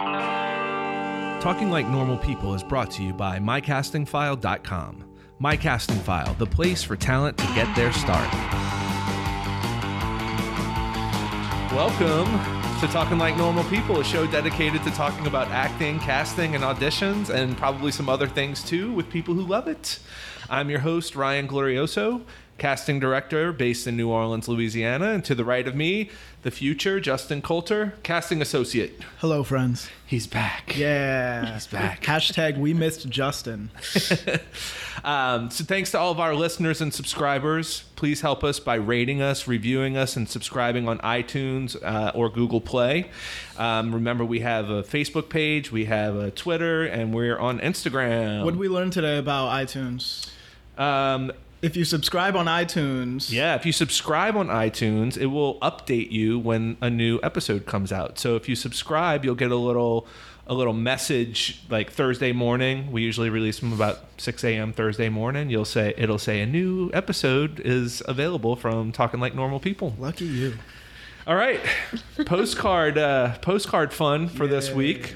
Talking Like Normal People is brought to you by MyCastingFile.com. MyCastingFile, the place for talent to get their start. Welcome to Talking Like Normal People, a show dedicated to talking about acting, casting, and auditions, and probably some other things too with people who love it. I'm your host, Ryan Glorioso, casting director based in New Orleans, Louisiana. And to the right of me, the future, Justin Coulter, casting associate. Hello, friends. He's back. Yeah. He's back. Hashtag we missed Justin. Um, so thanks to all of our listeners and subscribers. Please help us by rating us, reviewing us, and subscribing on iTunes uh, or Google Play. Um, remember, we have a Facebook page, we have a Twitter, and we're on Instagram. What did we learn today about iTunes? um, If you subscribe on iTunes, yeah, if you subscribe on iTunes, it will update you when a new episode comes out. So if you subscribe, you'll get a little a little message like Thursday morning. We usually release them about 6 a.m. Thursday morning. You'll say it'll say a new episode is available from Talking Like Normal People. lucky you. All right, postcard uh, postcard fun for this week.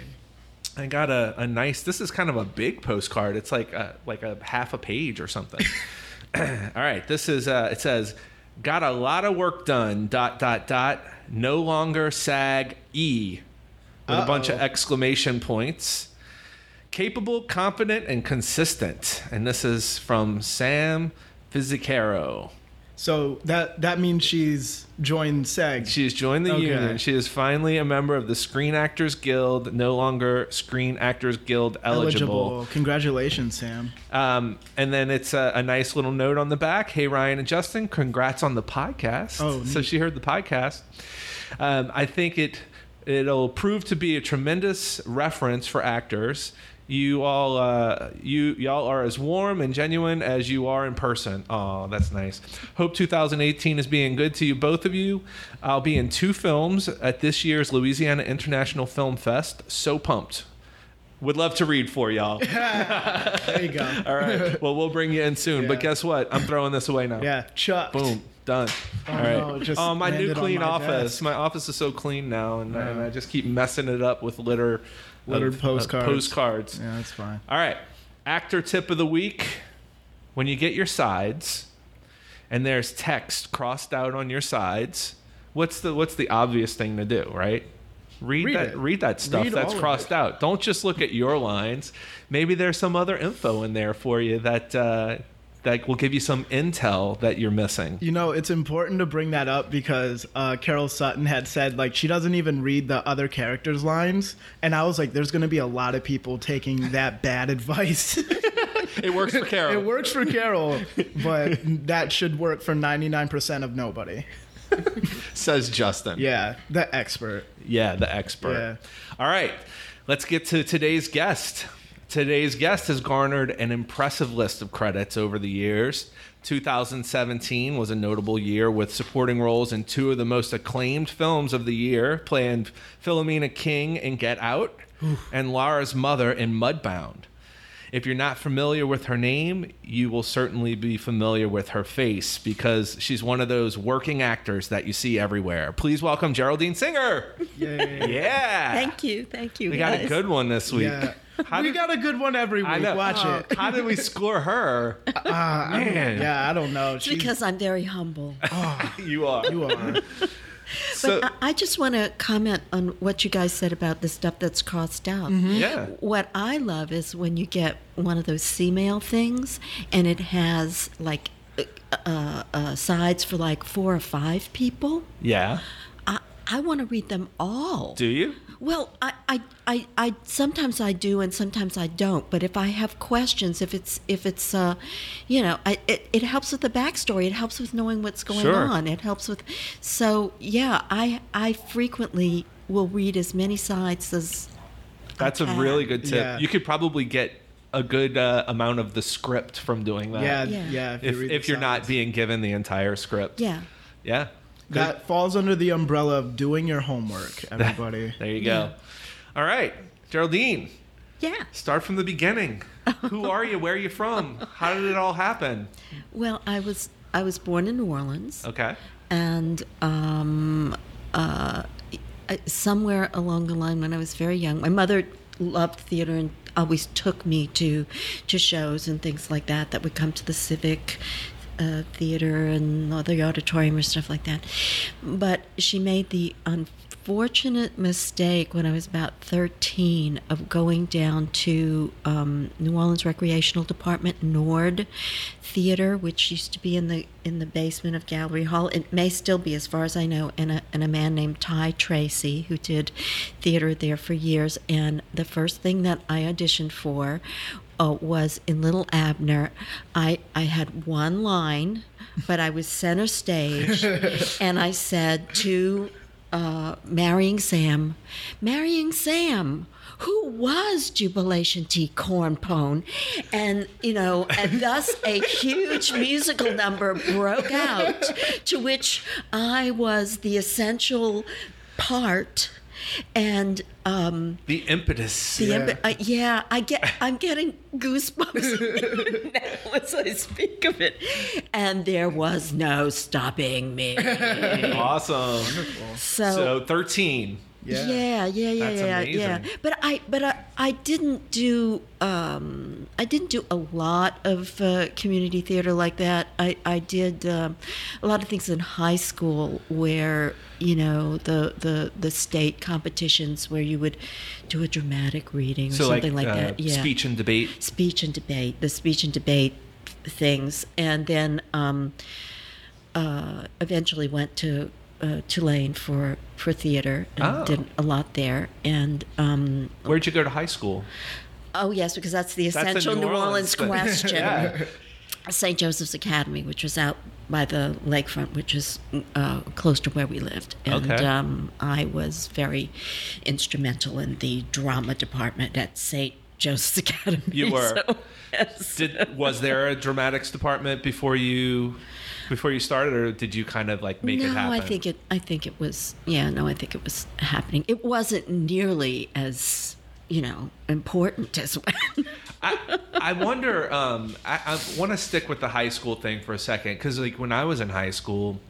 I got a, a nice. This is kind of a big postcard. It's like a, like a half a page or something. All right, this is. Uh, it says, "Got a lot of work done." Dot dot dot. No longer sag e, with a bunch of exclamation points. Capable, confident, and consistent. And this is from Sam Fizicaro. So that that means she's joined SAG. She's joined the Okay. union. She is finally a member of the Screen Actors Guild, no longer Screen Actors Guild eligible. Congratulations, Sam. Um, and then it's a, a nice little note on the back. Hey, Ryan and Justin, congrats on the podcast. Oh, so she heard the podcast. Um, I think it it'll prove to be a tremendous reference for actors. You all, uh, you y'all are as warm and genuine as you are in person. Oh, that's nice. Hope 2018 is being good to you, both of you. I'll be in two films at this year's Louisiana International Film Fest. So pumped. Would love to read for y'all. There you go. All right. Well, we'll bring you in soon. But guess what? I'm throwing this away now. Yeah, Chuck. Boom. Done. All right. no, oh, my new clean my office. desk. My office is so clean now, and, and I just keep messing it up with litter. Littered of- of postcards. postcards. Yeah, that's fine. All right. Actor tip of the week: When you get your sides, and there's text crossed out on your sides, what's the what's the obvious thing to do? Right. Read, Read that. it. Read that stuff Read that's crossed out. Don't just look at your lines. Maybe there's some other info in there for you that uh, that will give you some intel that you're missing. You know, it's important to bring that up because uh, Carol Sutton had said like she doesn't even read the other characters' lines, and I was like, "There's going to be a lot of people taking that bad advice." It works for Carol. it works for Carol, but that should work for 99% of nobody. says Justin. Yeah, the expert. Yeah, the expert. Yeah. All right, let's get to today's guest. Today's guest has garnered an impressive list of credits over the years. 2017 was a notable year with supporting roles in two of the most acclaimed films of the year, playing Philomena King in Get Out and Lara's mother in Mudbound. If you're not familiar with her name, you will certainly be familiar with her face because she's one of those working actors that you see everywhere. Please welcome Geraldine Singer. Yay. Yeah. Thank you, thank you. We got a guys. good one this week. Yeah. How we did- got a good one every week. Watch Uh, it. How did we score her? Uh, I Man. yeah, I don't know. She's- because I'm very humble. you are. you are. So, but I, I just want to comment on what you guys said about the stuff that's crossed out. yeah. What I love is when you get one of those C-mail things and it has like uh, uh, uh, sides for like four or five people. Yeah. I, I want to read them all. Do you? Well, I, I, I, I sometimes I do and sometimes I don't. But if I have questions, if it's if it's uh, you know, I, it it helps with the backstory. It helps with knowing what's going Sure. on. It helps with, so yeah, I I frequently will read as many sides as. That's a really good tip. Yeah. You could probably get a good uh, amount of the script from doing that. Yeah, Yeah. yeah. If, you if you're not being given the entire script. Yeah. Yeah. Good. that falls under the umbrella of doing your homework, everybody. There you go. All right. Geraldine, Yeah. start from the beginning. Who are you? Where are you from? How did it all happen? Well, I was I was born in New Orleans. Okay. and um, uh, somewhere along the line when I was very young, my mother loved theater and always took me to to shows and things like that that would come to the Civic uh, Theater and the auditorium or stuff like that. But she made the unfortunate mistake when I was about 13 of going down to um, New Orleans Recreational Department Nord Theater, which used to be in the in the basement of Gallier Hall. It may still be, as far as I know, and a, and a man named Ty Tracy who did theater there for years. And the first thing that I auditioned for uh, was in Little Abner. I I had one line, but I was center stage, and I said to uh, marrying Sam, marrying Sam. Who was Jubilation T. Cornpone? And, you know, and thus a huge musical number broke out to which I was the essential part. And um, The impetus. the Yeah. imp- uh, yeah, I get. I'm getting goosebumps now as I speak of it, and there was no stopping me. Awesome. So, So 13. Yeah. yeah, yeah, yeah, That's yeah, yeah. But I, but I, I didn't do. Um, I didn't do a lot of uh, community theater like that. I, I did um, a lot of things in high school where you know the the the state competitions where you would do a dramatic reading or So like, something like, uh, that. Yeah, speech and debate. speech and debate, the speech and debate things, and then um, uh, eventually went to uh, Tulane for for theater and Oh. did a lot there. And um, Where'd you go to high school? oh yes, because that's the That's essential New New Orleans Orleans question. Yeah. St. Joseph's Academy, which was out by the lakefront, which is uh, close to where we lived. And Okay. um, I was very instrumental in the drama department at St. Joseph's Academy. You were. So, yes. Did was there a dramatics department before you before you started, or did you kind of like make no, it happen? I think it. I think it was. Yeah, no, I think it was happening. It wasn't nearly as you know important as when. I, I wonder. Um, I, I want to stick with the high school thing for a second because, like, when I was in high school,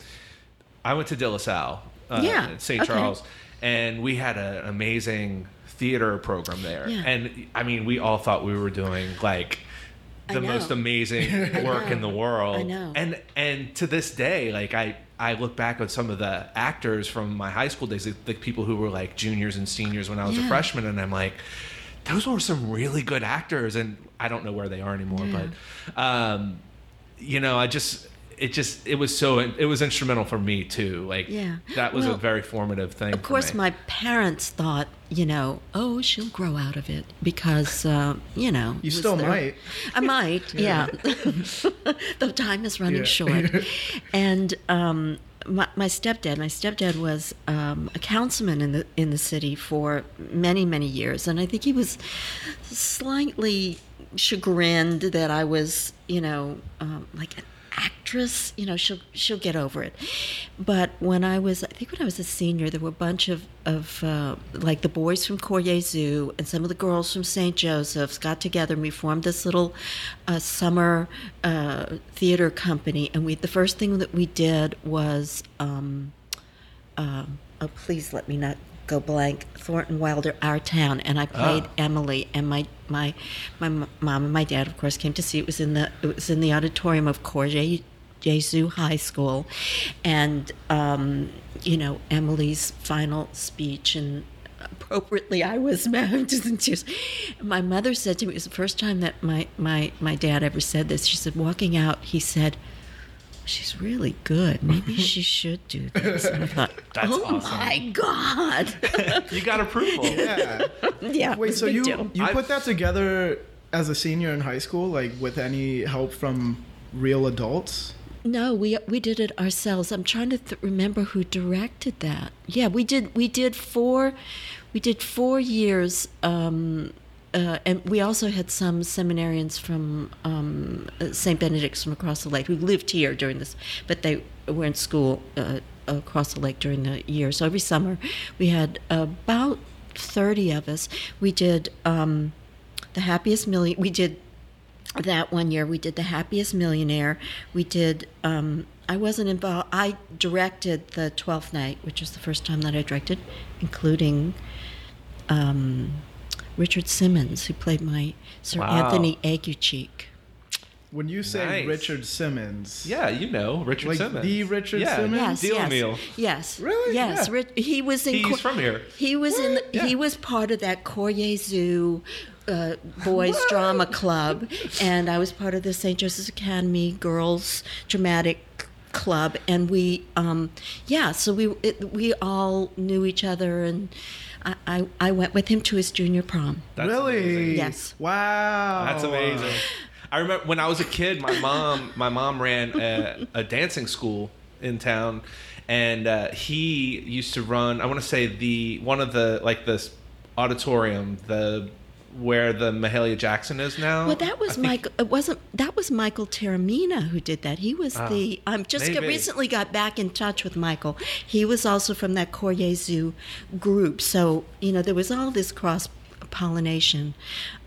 I went to De La Salle, uh, Yeah, St. okay. Charles, and we had an amazing theater program there. Yeah. And I mean, we all thought we were doing like the most amazing work in the world. I know. And and to this day, like I. I look back at some of the actors from my high school days, the, the people who were like juniors and seniors when I was a freshman, and I'm like, those were some really good actors, and I don't know where they are anymore, Yeah. but um, you know, I just it just it was so it was instrumental for me too. Like Yeah. that was a very formative thing. Of course, my parents thought, you know, oh, she'll grow out of it because, uh, you know. You still their- might. I might, yeah. the time is running Yeah. short. And um, my, my stepdad, my stepdad was um, a councilman in the in the city for many many years, and I think he was slightly chagrined that I was, you know, um, like an actress. You know, she'll she'll get over it. But when I was, I think when I was a senior, there were a bunch of of uh, like the boys from Cor Jesu and some of the girls from St. Joseph's got together and we formed this little uh, summer uh, theater company. And we the first thing that we did was. Um, um, oh, please let me not go blank. Thornton Wilder, Our Town, and I played Ah. Emily. And my my my mom and my dad, of course, came to see it. Was in the it was in the auditorium of Cor Jesu High School, and um, you know Emily's final speech and. Appropriately, I was mounted in tears. My mother said to me, it was the first time that my, my, my dad ever said this. She said, walking out, he said, she's really good. Maybe she should do this. And I thought, That's oh awesome. my god, you got approval. Yeah. yeah. Wait, so you deal. you I- put that together as a senior in high school, like with any help from real adults? No, we we did it ourselves. I'm trying to th- remember who directed that. Yeah, we did. We did four. We did four years. Um, uh, and we also had some seminarians from um, St. Benedict's from across the lake who lived here during this, but they were in school uh, across the lake during the year. So every summer we had about 30 of us. We did um, the happiest million. We did that one year we did the happiest millionaire we did um, I wasn't involved. I directed the Twelfth Night, which was the first time that I directed, including um, Richard Simmons, who played my Sir Wow. Anthony Aguecheek. When you say Nice. Richard Simmons, Yeah, you know Richard Like Simmons. the Richard yeah. Simmons? Yes, Deal yes, meal. yes. Really? Yes. Yeah. Ri- he was in. He's Cor- from here. He was in. The, Yeah. He was part of that Cor Jesu uh, boys drama club, and I was part of the St. Joseph's Academy girls dramatic club, and we, um, yeah, so we it, we all knew each other, and I, I I went with him to his junior prom. That's really? amazing. Yes. Wow. That's amazing. I remember when I was a kid, my mom, my mom ran a, a dancing school in town, and uh, he used to run. I want to say the one of the like this auditorium, the where the Mahalia Jackson is now. Well, that was Michael. It wasn't. That was Michael Terramina who did that. He was the. I'm just got, recently got back in touch with Michael. He was also from that Cor Jesu group. So you know there was all this cross pollination.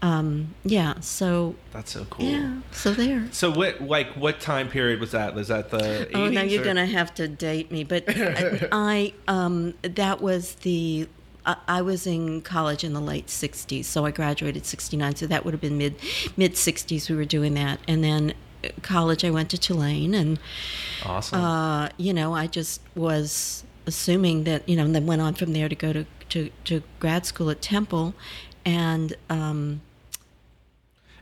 Um, yeah. So That's so cool. yeah. So there. So what like what time period was that? Was that the 80s? Oh, now you're or- gonna have to date me, but I, I um, that was the. I I was in college in the late '60s, so I graduated '69. So that would have been mid mid '60s. We were doing that, and then uh, college I went to Tulane, and awesome. uh, you know I just was assuming that you know, and then went on from there to go to to, to grad school at Temple, and um,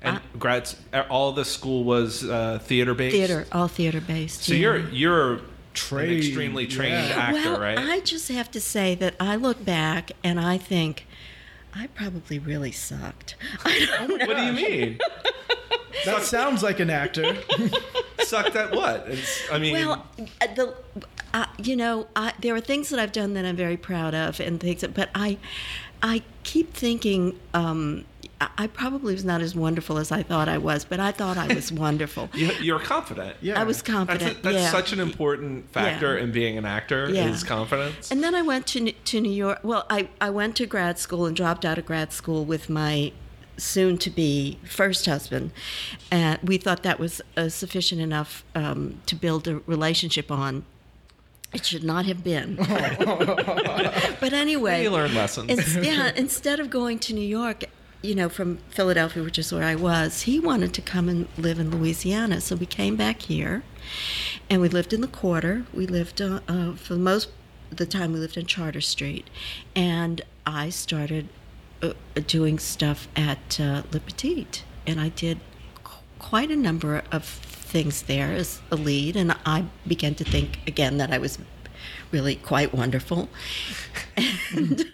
and grads, all the school was uh, theater based. theater, all theater based. So yeah. you're you're Trained, an extremely trained yeah. actor, well, right? I just have to say that I look back and I think I probably really sucked. I don't know. what do you mean? That sounds like an actor. Sucked at what? It's, I mean, Well, uh, the uh, you know, I, there are things that I've done that I'm very proud of, and things. That, but I, I keep thinking um, I, probably was not as wonderful as I thought I was, but I thought I was wonderful. you, you're confident. Yeah. I was That's, a, confident. that's yeah. such an important factor Yeah. in being an actor Yeah. is confidence. And then I went to to New York. Well, I, I went to grad school and dropped out of grad school with my soon to be first husband. And we thought that was uh, sufficient enough um, to build a relationship on. It should not have been. but anyway, you learn lessons. ins- yeah, instead of going to New York, you know, from Philadelphia, which is where I was, he wanted to come and live in Louisiana. So we came back here, and we lived in the quarter. We lived uh, uh, for the most the time we lived on Chartres Street, and I started uh, doing stuff at uh, Le Petit, and I did qu- quite a number of things there as a lead, and I began to think again that I was really quite wonderful. And,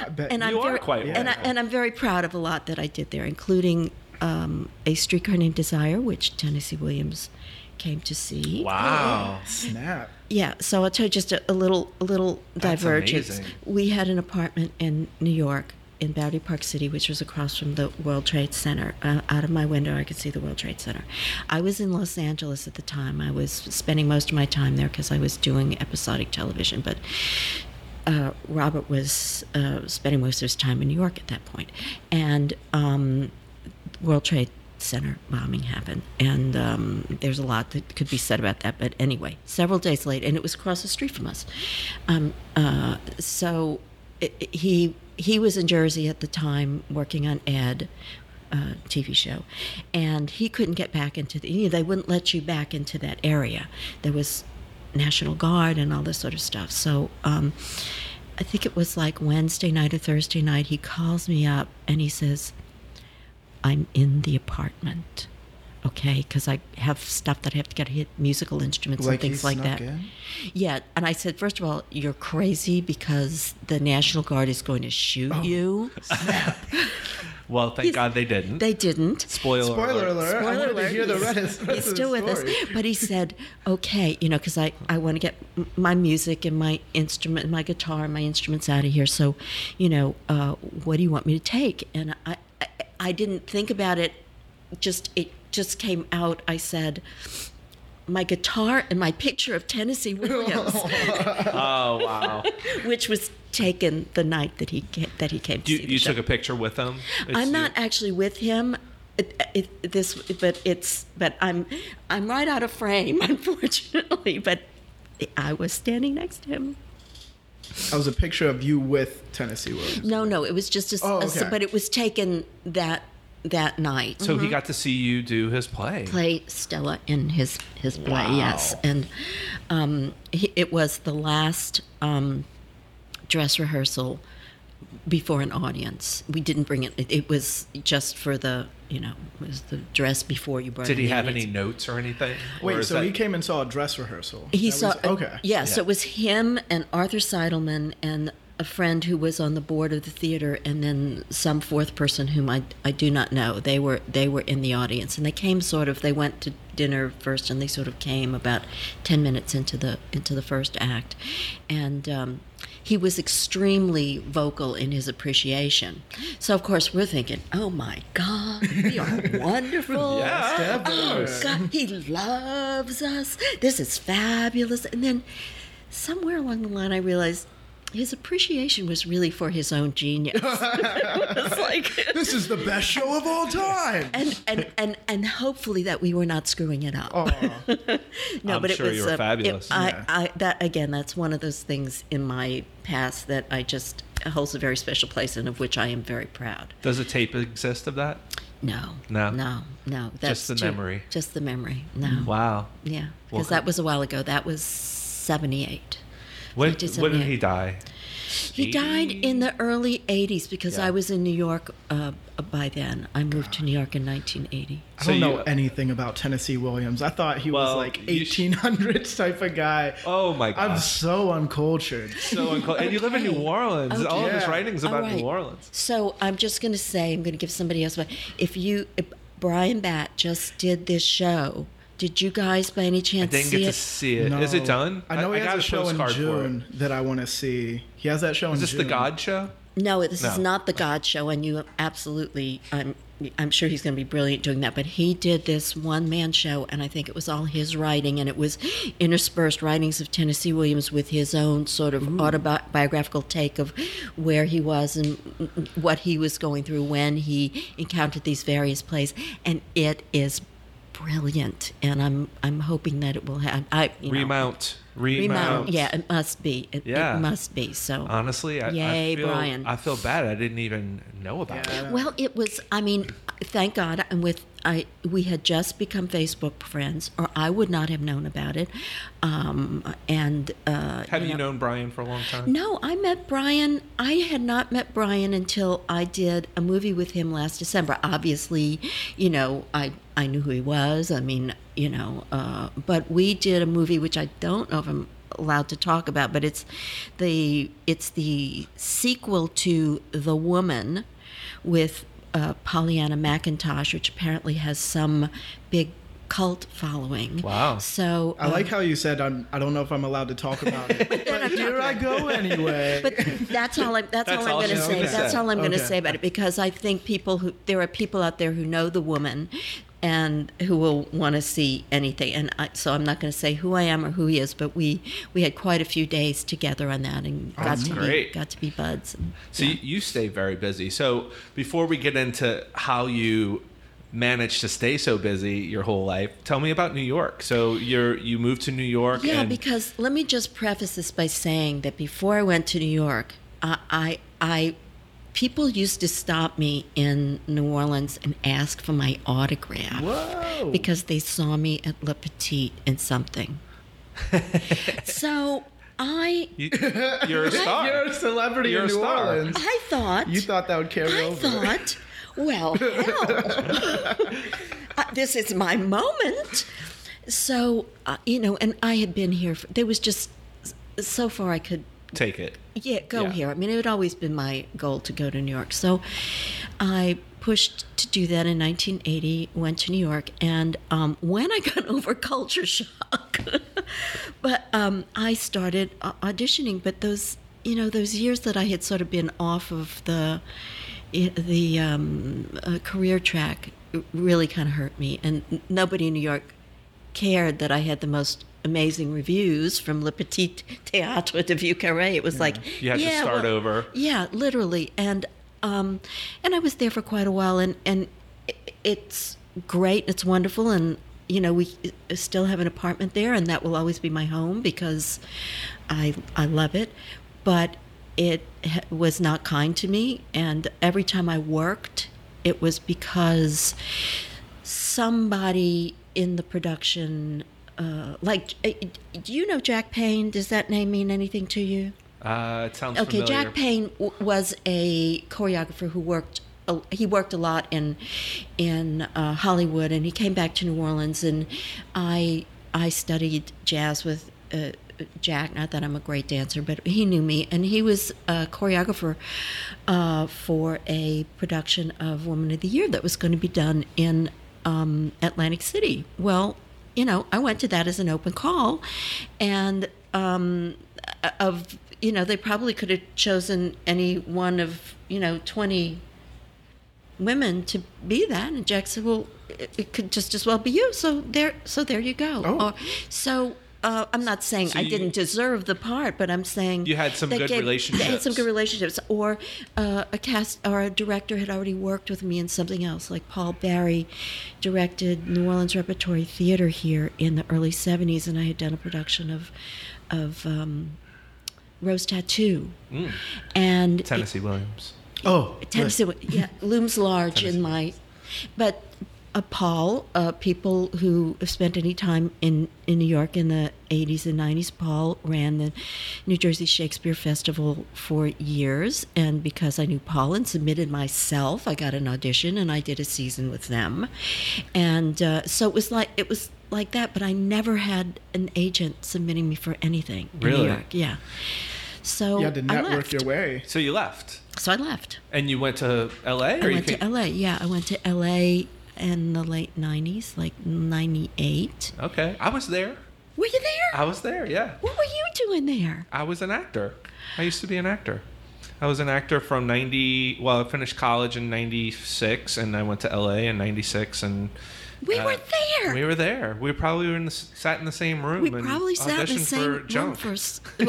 I bet. and I'm are very, quite and, I, and I'm very proud of a lot that I did there, including um, a streetcar named Desire, which Tennessee Williams came to see. wow. Snap. Yeah, so I'll tell you just a, a little, a little That's divergence. We had an apartment in New York, in Battery Park City, which was across from the World Trade Center. Uh, out of my window, I could see the World Trade Center. I was in Los Angeles at the time. I was spending most of my time there because I was doing episodic television, but uh, Robert was uh, spending most of his time in New York at that point. and um, World Trade Center bombing happened, and um, there's a lot that could be said about that. But anyway, several days later, and it was across the street from us. Um, uh, so it, it- he he was in Jersey at the time working on Ed. Uh, TV show, and he couldn't get back into the. You know, they wouldn't let you back into that area. There was National Guard and all this sort of stuff. So um, I think it was like Wednesday night or Thursday night. He calls me up and he says, "I'm in the apartment." Okay, because I have stuff that I have to get hit musical instruments Like and things like that. in? Yeah, and I said, first of all, you're crazy because the National Guard is going to shoot Oh. you. Well, thank He's- God they didn't. They didn't. Spoiler, Spoiler alert. I Spoiler wanted alert. to hear the he's- rest, rest He's the still with us, but he said, "Okay, you know, because I I want to get my music and my instrument, my guitar, and my instruments out of here. So, you know, uh, what do you want me to take?" And I, I I didn't think about it. Just it just came out. I said. My guitar and my picture of Tennessee Williams, Oh, oh wow! which was taken the night that he ca- that he came to You, see the you show. took a picture with him. It's- I'm not actually with him. it, it, this, but it's, but I'm, I'm right out of frame, unfortunately. But I was standing next to him. That was a picture of you with Tennessee Williams. No, no, it was just a, Oh, a- but it was taken that that night. So he got to see you do his play. play Stella in his his play. Wow. Yes, and um, he, it was the last um, dress rehearsal before an audience. We didn't bring it. It, it was just for the you know it was the dress before you brought. It. Did he the have any notes or anything? Wait, is so that- he came and saw a dress rehearsal. He That saw. was- okay. Yeah, so it was him and Arthur Seidelman and a friend who was on the board of the theater, and then some fourth person whom I, I do not know. They were they were in the audience, and they came sort of. They went to dinner first, and they sort of came about ten minutes into the into the first act, and. Um, he was extremely vocal in his appreciation. So, of course, we're thinking, oh my God, we are wonderful. Yeah, Oh. God, he loves us. This is fabulous. And then somewhere along the line, I realized his appreciation was really for his own genius. was like, This is the best show of all time. and, and, and, and hopefully that we were not screwing it up. Oh, no, I'm but it sure was you were uh, fabulous. It, Yeah. I, that again, that's one of those things in my past that I just holds a very special place and of which I am very proud. Does a tape exist of that? No, No? no, no. That's just the too- memory. Just the memory. No. Wow. Yeah, Well, because that was a while ago. That was 78. When, 1978. when did he die? He died in the early 80s because Yeah. I was in New York uh, by then. I moved to New York in 1980. I don't know you- anything about Tennessee Williams. I thought he was like you sh- 1800s type of guy. Oh my god. I'm so uncultured. so unco- and you live in New Okay. Orleans. All of his writings about right. New Orleans. So I'm just going to say, I'm going to give somebody else. But if you, if Bryan Batt just did this show, did you guys by any I chance didn't see get to it? see it. Is it done? I know he got has a show in postcard for. June that I want to see. He has that show in Is this June. the God show? No, this is No. not the God Show, and you absolutely. I'm. I'm sure he's going to be brilliant doing that. But he did this one man show, and I think it was all his writing, and it was interspersed writings of Tennessee Williams with his own sort of autobiographical take of where he was and what he was going through when he encountered these various plays, and it is brilliant. And I'm I'm hoping that it will have. I you know, Remount. Remount. remount. Yeah, it must be. It, Yeah. it must be. So Honestly, I, Yay, I feel Bryan. I feel bad. I didn't even know about Yeah. it. Well, it was. I mean, thank God. And with I, we had just become Facebook friends, or I would not have known about it. Um, and uh, Have you know- known Bryan for a long time? No, I met Bryan. I had not met Bryan until I did a movie with him last December. Obviously, you know, I I knew who he was. I mean, you know, uh, but we did a movie which I don't know if I'm allowed to talk about, but it's the it's the sequel to The Woman with uh, Pollyanna McIntosh, which apparently has some big cult following. Wow. So I uh, like how you said I'm, I don't know if I'm allowed to talk about it, but here I go anyway. but that's all I'm. That's, That's all I'm going to say. gonna That's all I'm going to say about it because I think people who there are people out there who know the woman, and who will want to see anything. And I, so I'm not going to say who I am or who he is, but we we had quite a few days together on that and got to great. be got to be buds. And, So you, you stay very busy. So before we get into how you managed to stay so busy your whole life, tell me about New York. So you're you moved to New York. Yeah, and, because let me just preface this by saying that before I went to New York, I, I, I people used to stop me in New Orleans and ask for my autograph Whoa. because they saw me at Le Petit in something. so I, you, you're a star. You're a celebrity You're in a New star. Orleans. I thought You thought that would carry I over. thought, well, hell, uh, this is my moment. So, uh, you know, and I had been here. For, there was just so far I could, Take it. yeah, go Yeah. here. I mean, it had always been my goal to go to New York. So, I pushed to do that in 1980. Went to New York, and um, when I got over culture shock, but um, I started auditioning. But those, you know, those years that I had sort of been off of the the um, uh, career track really kind of hurt me, and nobody in New York cared that I had the most amazing reviews from Le Petit Théâtre du Vieux Carré. It was like You had to yeah, start well, over. Yeah, literally, and um, and I was there for quite a while, and and it's great. It's wonderful, and you know we still have an apartment there, and that will always be my home because I I love it. But it was not kind to me, and every time I worked, it was because somebody in the production. Uh, like, uh, do you know Jack Payne? Does that name mean anything to you? Uh, it sounds Okay, familiar. Jack Payne w- was a choreographer who worked. a- He worked a lot in in uh, Hollywood, and he came back to New Orleans. And I I studied jazz with uh, Jack. Not that I'm a great dancer, but he knew me, and he was a choreographer uh, for a production of Woman of the Year that was going to be done in um, Atlantic City. Well, you know, I went to that as an open call, and um, of you know they probably could have chosen any one of you know 20 women to be that and jack said well it, it could just as well be you so there so there you go Oh. Or- so uh, I'm not saying So I you- didn't deserve the part, but I'm saying You had some good good They had some good relationships, or uh, a cast or a director had already worked with me in something else. Like Paul Barry directed New Orleans Repertory Theater here in the early '70s, and I had done a production of of um, Rose Tattoo, and it- Tennessee Williams. Oh, Tennessee, yeah, looms large in my. But Paul, uh, people who have spent any time in, in New York in the 80s and 90s, Paul ran the New Jersey Shakespeare Festival for years. And because I knew Paul and submitted myself, I got an audition and I did a season with them. And uh, so it was like it was like that, but I never had an agent submitting me for anything in Really? New York. Yeah. So you had to I network your way. So you left, So I left. and you went to L.A. or I you went came- to LA. Yeah, I went to LA in the late 90s, like 98. Okay, I was there. Were you there? I was there. Yeah, what were you doing there? I was an actor. I used to be an actor. I was an actor from '90. Well, I finished college in '96, and I went to LA in '96, and We uh, were there. We were there. We probably were in the, sat in the same room. We and probably sat in the same for room junk. for. s-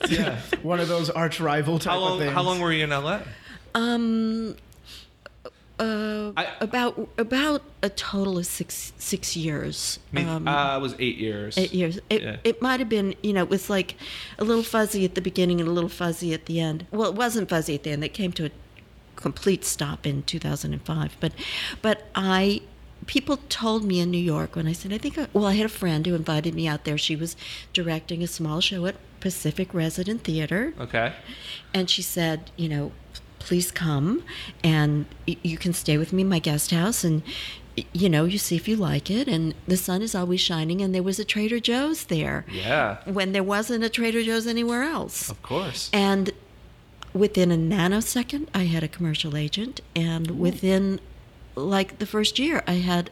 Yeah. One of those arch rival type how of long? things. How long were you in LA? um, uh, I- about about a total of six six years. I mean, um, uh, it was eight years. Eight years. It, Yeah. it might have been, you know, it was like a little fuzzy at the beginning and a little fuzzy at the end. Well, it wasn't fuzzy at the end. It came to a complete stop in 2005. But, but I, people told me in New York when I said, I think, I, well, I had a friend who invited me out there. She was directing a small show at Pacific Resident Theater Okay. and she said, you know, please come and you can stay with me in my guest house and you know, you see if you like it and the sun is always shining and there was a Trader Joe's there Yeah. when there wasn't a Trader Joe's anywhere else. Of course. And within a nanosecond, I had a commercial agent, and within like the first year, I had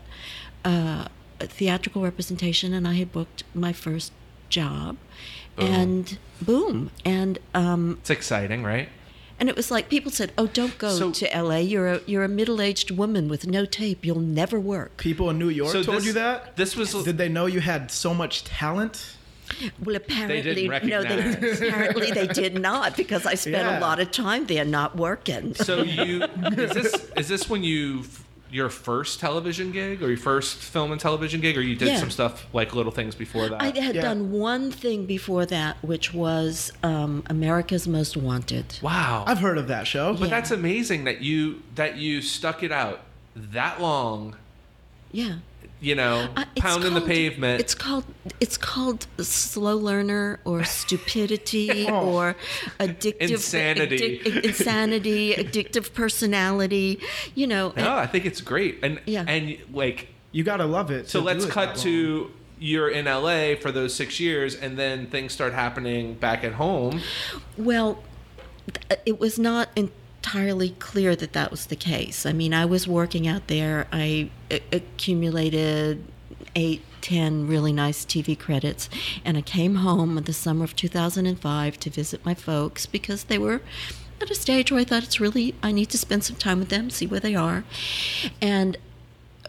uh, a theatrical representation, and I had booked my first job, and boom, and um, It's exciting, right? And it was like people said, "Oh, don't go So- to L.A. You're a you're a middle aged woman with no tape. You'll never work." People in New York So told this- you that? this was- Did they know you had so much talent? Well, apparently, didn't no, they, apparently they did not because I spent Yeah. a lot of time there not working. So you is this is this when you your first television gig or your first film and television gig or you did Yeah. some stuff like little things before that? I had Yeah. done one thing before that, which was um, America's Most Wanted. wow. I've heard of that show. but Yeah. that's amazing that you that you stuck it out that long, Yeah, you know, Uh, it's pounding the pavement. It's called it's called slow learner or stupidity Oh. or addictive Insanity. addic- insanity, addictive personality. You know, no, I think it's great. And Yeah. and like You gotta love it. so let's it cut to you're in LA for those 6 years and then things start happening back at home. Well, it was not entirely clear that that was the case. I mean, I was working out there. I accumulated eight, ten really nice TV credits, and I came home in the summer of 2005 to visit my folks because they were at a stage where I thought it's really I need to spend some time with them, see where they are, and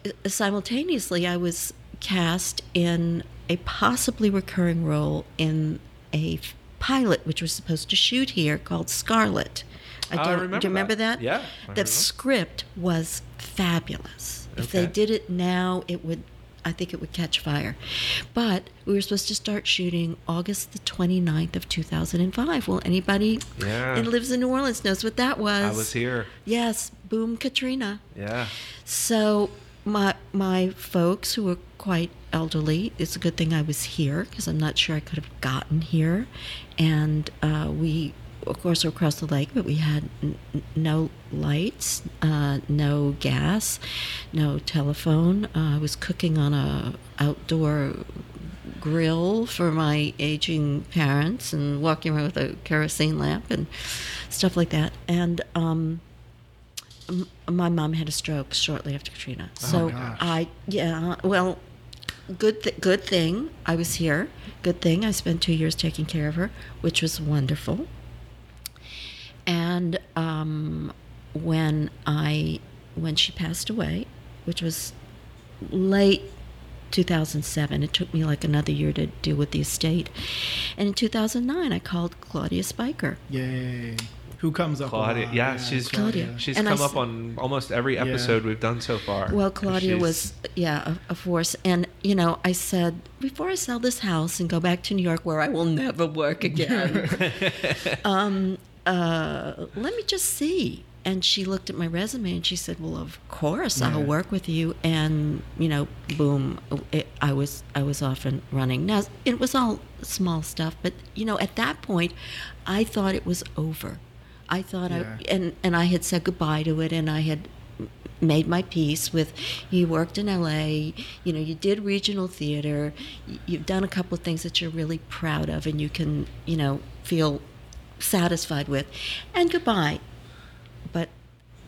uh, simultaneously I was cast in a possibly recurring role in a pilot which was supposed to shoot here called Scarlet. I Oh, don't. remember do you remember that. that? Yeah, I The script was fabulous. If they did it now, it would. I think it would catch fire. But we were supposed to start shooting August the 29th of 2005. Well, anybody Yeah. that lives in New Orleans knows what that was. I was here. Yes, boom Katrina. Yeah. So my my folks who were quite elderly, it's a good thing I was here because I'm not sure I could have gotten here. And uh, we, of course, were across the lake, but we had n- no lights, uh, no gas, no telephone. Uh, I was cooking on a outdoor grill for my aging parents and walking around with a kerosene lamp and stuff like that. And um, m- my mom had a stroke shortly after Katrina. Oh, So gosh. I, yeah, well, good, th- good thing I was here. Good thing I spent two years taking care of her, which was wonderful. And um, when I, when she passed away, which was late 2007. It took me like another year to deal with the estate. And in 2009, I called Claudia Spiker. Yay. Who comes up? a Claudia. lot, Yeah, she's Claudia. she's And I come up on almost every episode we've done so far. Well, Claudia was, yeah, a, a force. And, you know, I said, before I sell this house and go back to New York where I will never work again, um, uh, let me just see. And she looked at my resume and she said, "Well, of course, I'll work with you." And you know, boom, it, I was I was off and running. Now it was all small stuff, but you know, at that point, I thought it was over. I thought Yeah. I and and I had said goodbye to it, and I had made my peace with you worked in LA you know you did regional theater you've done a couple of things that you're really proud of and you can you know feel satisfied with and goodbye but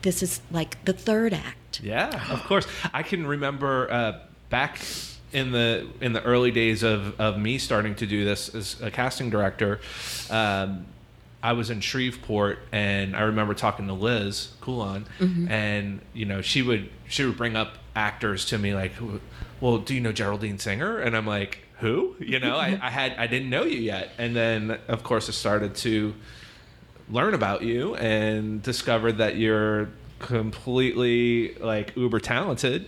this is like the third act Yeah, of course. I can remember uh, back in the in the early days of, of me starting to do this as a casting director. Um, I was in Shreveport, and I remember talking to Liz Coulon, and you know she would she would bring up actors to me like, "Well, do you know Geraldine Singer?" And I'm like, "Who?" You know, I, I had I didn't know you yet, and then of course I started to learn about you and discovered that you're completely like uber talented.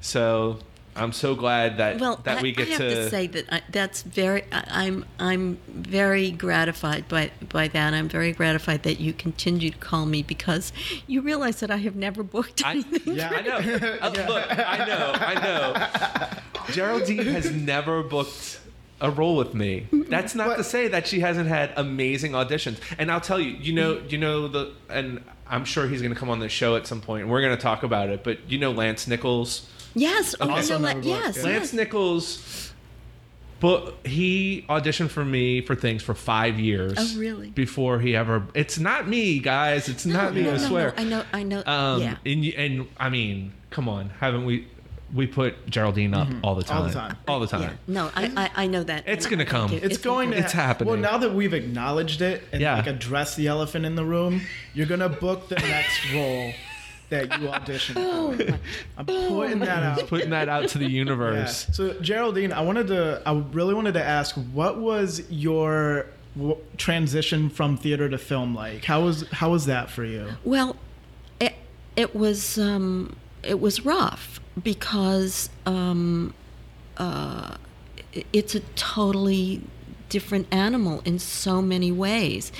So I'm so glad that well that I, we get I have to, to, say that I, that's very I, I'm I'm very gratified by by that I'm very gratified that you continue to call me because you realize that I have never booked I, anything Yeah. I know. Uh, Look, I know, I know. Geraldine has never booked a role with me. That's not But- to say that she hasn't had amazing auditions. And I'll tell you, you know, you know the, and I'm sure he's going to come on the show at some point, and we're going to talk about it. But you know, Lance Nichols. Yes Okay. Also that- never yes yeah. Lance. Nichols, but he auditioned for me for things for five years. Oh, really? Before he ever, it's not me, guys. It's not me. no, I no, swear. no, I know I know Um, yeah and, and I mean, come on, haven't we? We put Geraldine up all the time. All the time. All the time. Yeah, no, I, I, I know that. It's gonna come. thank you. It's, going to. It's happening. Well, now that we've acknowledged it and Yeah. like addressed the elephant in the room, you're gonna book the next role that you audition for. I'm putting that out. Putting that out to the Yeah. universe. So Geraldine, I wanted to. I really wanted to ask, what was your w- transition from theater to film like? How was how was that for you? Well, it, it was um, it was rough because um, uh, it's a totally different animal in so many ways,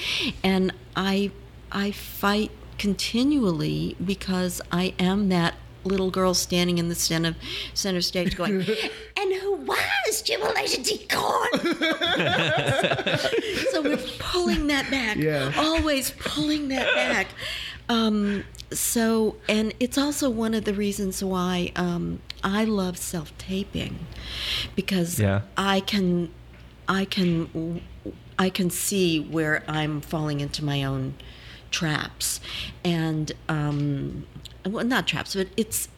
and I I fight continually because I am that little girl standing in the center center stage going, and who was Jubilation Deacon? so we're pulling that back. Yeah. Always pulling that back. Um, so, and it's also one of the reasons why um, I love self taping because Yeah. I can, I can, I can see where I'm falling into my own traps, and um, well, not traps, but it's,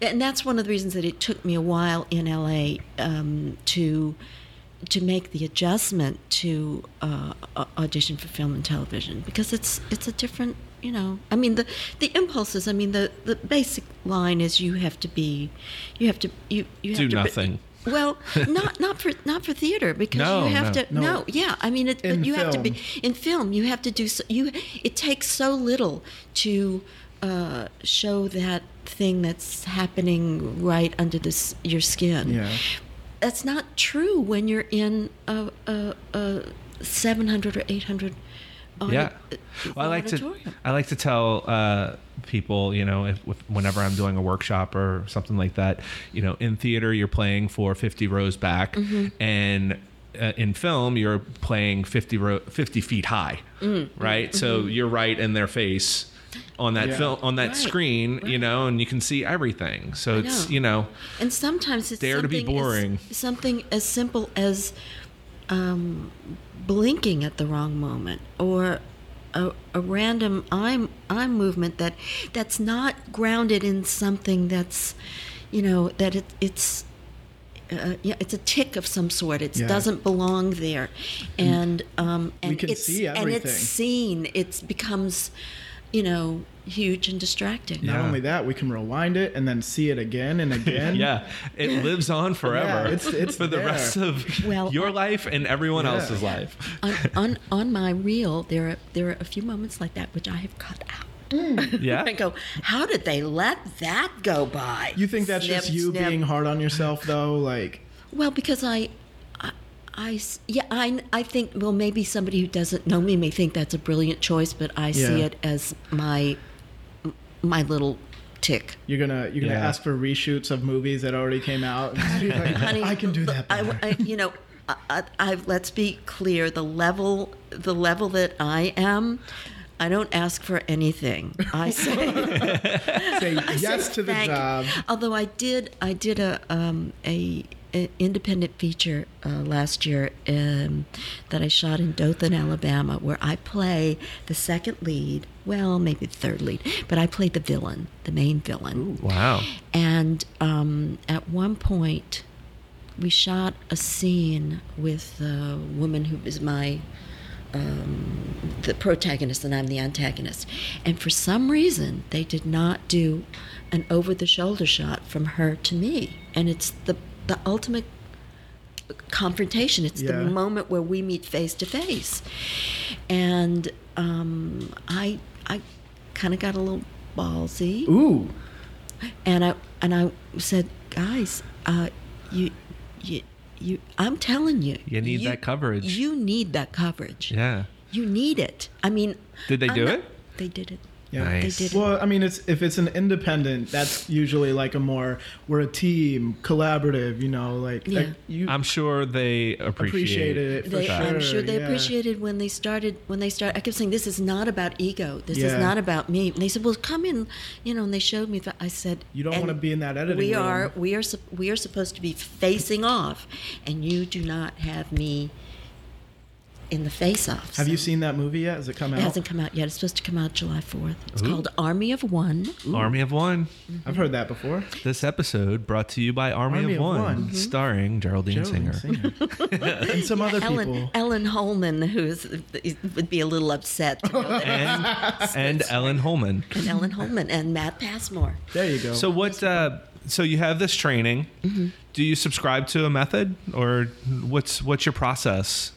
and that's one of the reasons that it took me a while in LA um, to to make the adjustment to uh, audition for film and television because it's it's a different you know I mean the the impulses I mean the the basic line is you have to be you have to you you have Do to nothing. Well, not not for not for theater because No, you have no. to No. no, yeah. I mean, it, In but you have to be in film. You have to do so, you. It takes so little to uh, show that thing that's happening right under this your skin. Yeah. That's not true when you're in a, a, a 700 or 800 audi- yeah uh, well, i like to i like to tell uh, people you know if, if, whenever i'm doing a workshop or something like that you know in theater you're playing for 50 rows back Mm-hmm. and uh, in film you're playing 50 ro- 50 feet high Mm-hmm. right so you're right in their face on that Yeah. film on that Right, screen you know and you can see everything so it's know. you know And sometimes it's Dare to be boring. As, something as simple as um, blinking at the wrong moment, or a, a random eye eye movement that that's not grounded in something that's, you know, that it, it's. Uh, yeah, it's a tic of some sort. It Yeah. doesn't belong there, and um, and can it's and it's seen. It becomes, you know, huge and distracting. Not Yeah. only that, we can rewind it and then see it again and again. yeah it lives on forever it's- it's for the rest of Well, your I- life and everyone Yeah. else's life on, on on my reel, there are there are a few moments like that which I have cut out. Mm. yeah I go, how did they let that go by? You think that's just you snip. being hard on yourself, though? Like, Well, because I, I yeah, I, I think well maybe somebody who doesn't know me may think that's a brilliant choice, but I see it as my my little tic. you're gonna you're gonna Yeah. ask for reshoots of movies that already came out. Like, Honey, I can do that. I. I- you know, I, I, I, let's be clear. The level, the level that I am, I don't ask for anything. I say Say yes say to the thank- job. Although I did, I did a um, a, a independent feature uh, last year um, that I shot in Dothan, Alabama, where I play the second lead. Well, maybe the third lead, but I played the villain, the main villain. wow And um, at one point, we shot a scene with the woman who is my um, the protagonist and I'm the antagonist. And for some reason, they did not do an over-the-shoulder shot from her to me, and it's the the ultimate confrontation. It's Yeah. the moment where we meet face to face, and um, I I kind of got a little ballsy Ooh, and I and I said, guys, uh, you, you, you. I'm telling you, You need that coverage. You need that coverage. yeah You need it. I mean, Did they I'm do not- it? They did it. Yeah. Nice. They did it. Well, I mean, it's if it's an independent, that's usually like a more we're a team, collaborative. You know, like Yeah. like, you I'm sure they appreciate, appreciated it for They, sure. I'm sure they yeah. appreciated when they started. When they started, I kept saying, "This is not about ego. This Yeah. is not about me." And they said, "Well, come in," you know. And they showed me. That I said, You don't wanna be in that editing We room." are. We are. sup- We are supposed to be facing off, and you do not have me in the face-off." Have you seen that movie yet? Has it come out? It hasn't come out yet. It's supposed to come out July 4th. It's Ooh. called Army of One. Army of One. I've heard that before. This episode brought to you by Army, Army of of One, One. Mhm. starring Geraldine, Geraldine Singer. Singer. and some other Ellen, people. Ellen Hollman, who's would be a little upset. To know that. and and Ellen Hollman. and Ellen Hollman and Matt Passmore. There you go. So what? Uh, so you have this training. Mm-hmm. Do you subscribe to a method, or what's what's your process?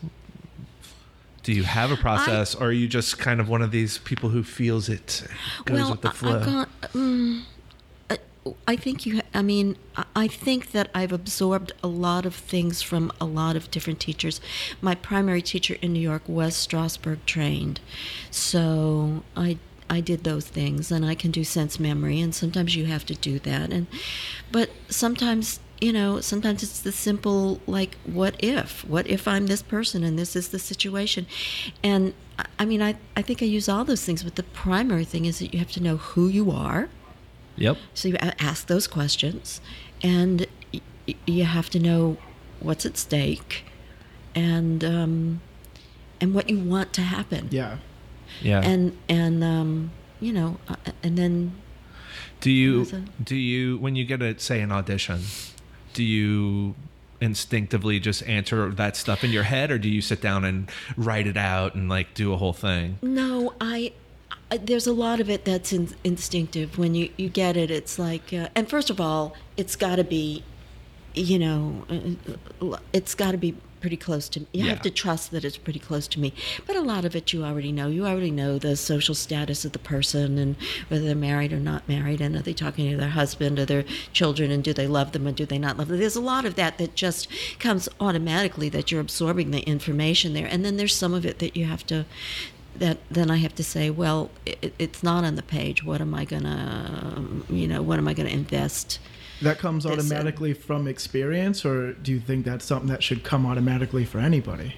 Do you have a process, or are you just kind of one of these people who feels it goes well, with the I- flow? Got. Um, I- I think you. I mean, I- I think that I've absorbed a lot of things from a lot of different teachers. My primary teacher in New York was Strasberg trained, so I I did those things, and I can do sense memory, and sometimes you have to do that, and but sometimes. You know, sometimes it's the simple, like, what if? What if I'm this person and this is the situation? And I- I mean, I, I think I use all those things, but the primary thing is that you have to know who you are. yep. So you ask those questions, and y- y- you have to know what's at stake, and um, and what you want to happen. yeah. Yeah. And and um, you know, uh, and then do you a- do you when you get a say an audition, do you instinctively just answer that stuff in your head, or do you sit down and write it out and like do a whole thing? no, I. There's a lot of it that's in, instinctive. When you, you get it, it's like, uh, and first of all, it's got to be you know, uh, it's got to be pretty close to me. you Yeah. have to trust that it's pretty close to me but a lot of it you already know you already know the social status of the person and whether they're married or not married and are they talking to their husband or their children and do they love them and do they not love them there's a lot of that that just comes automatically that you're absorbing the information there and then there's some of it that you have to that then I have to say, well, it, it's not on the page. What am I gonna, you know, what am I gonna invest? That comes This, uh, automatically from experience, or do you think that's something that should come automatically for anybody?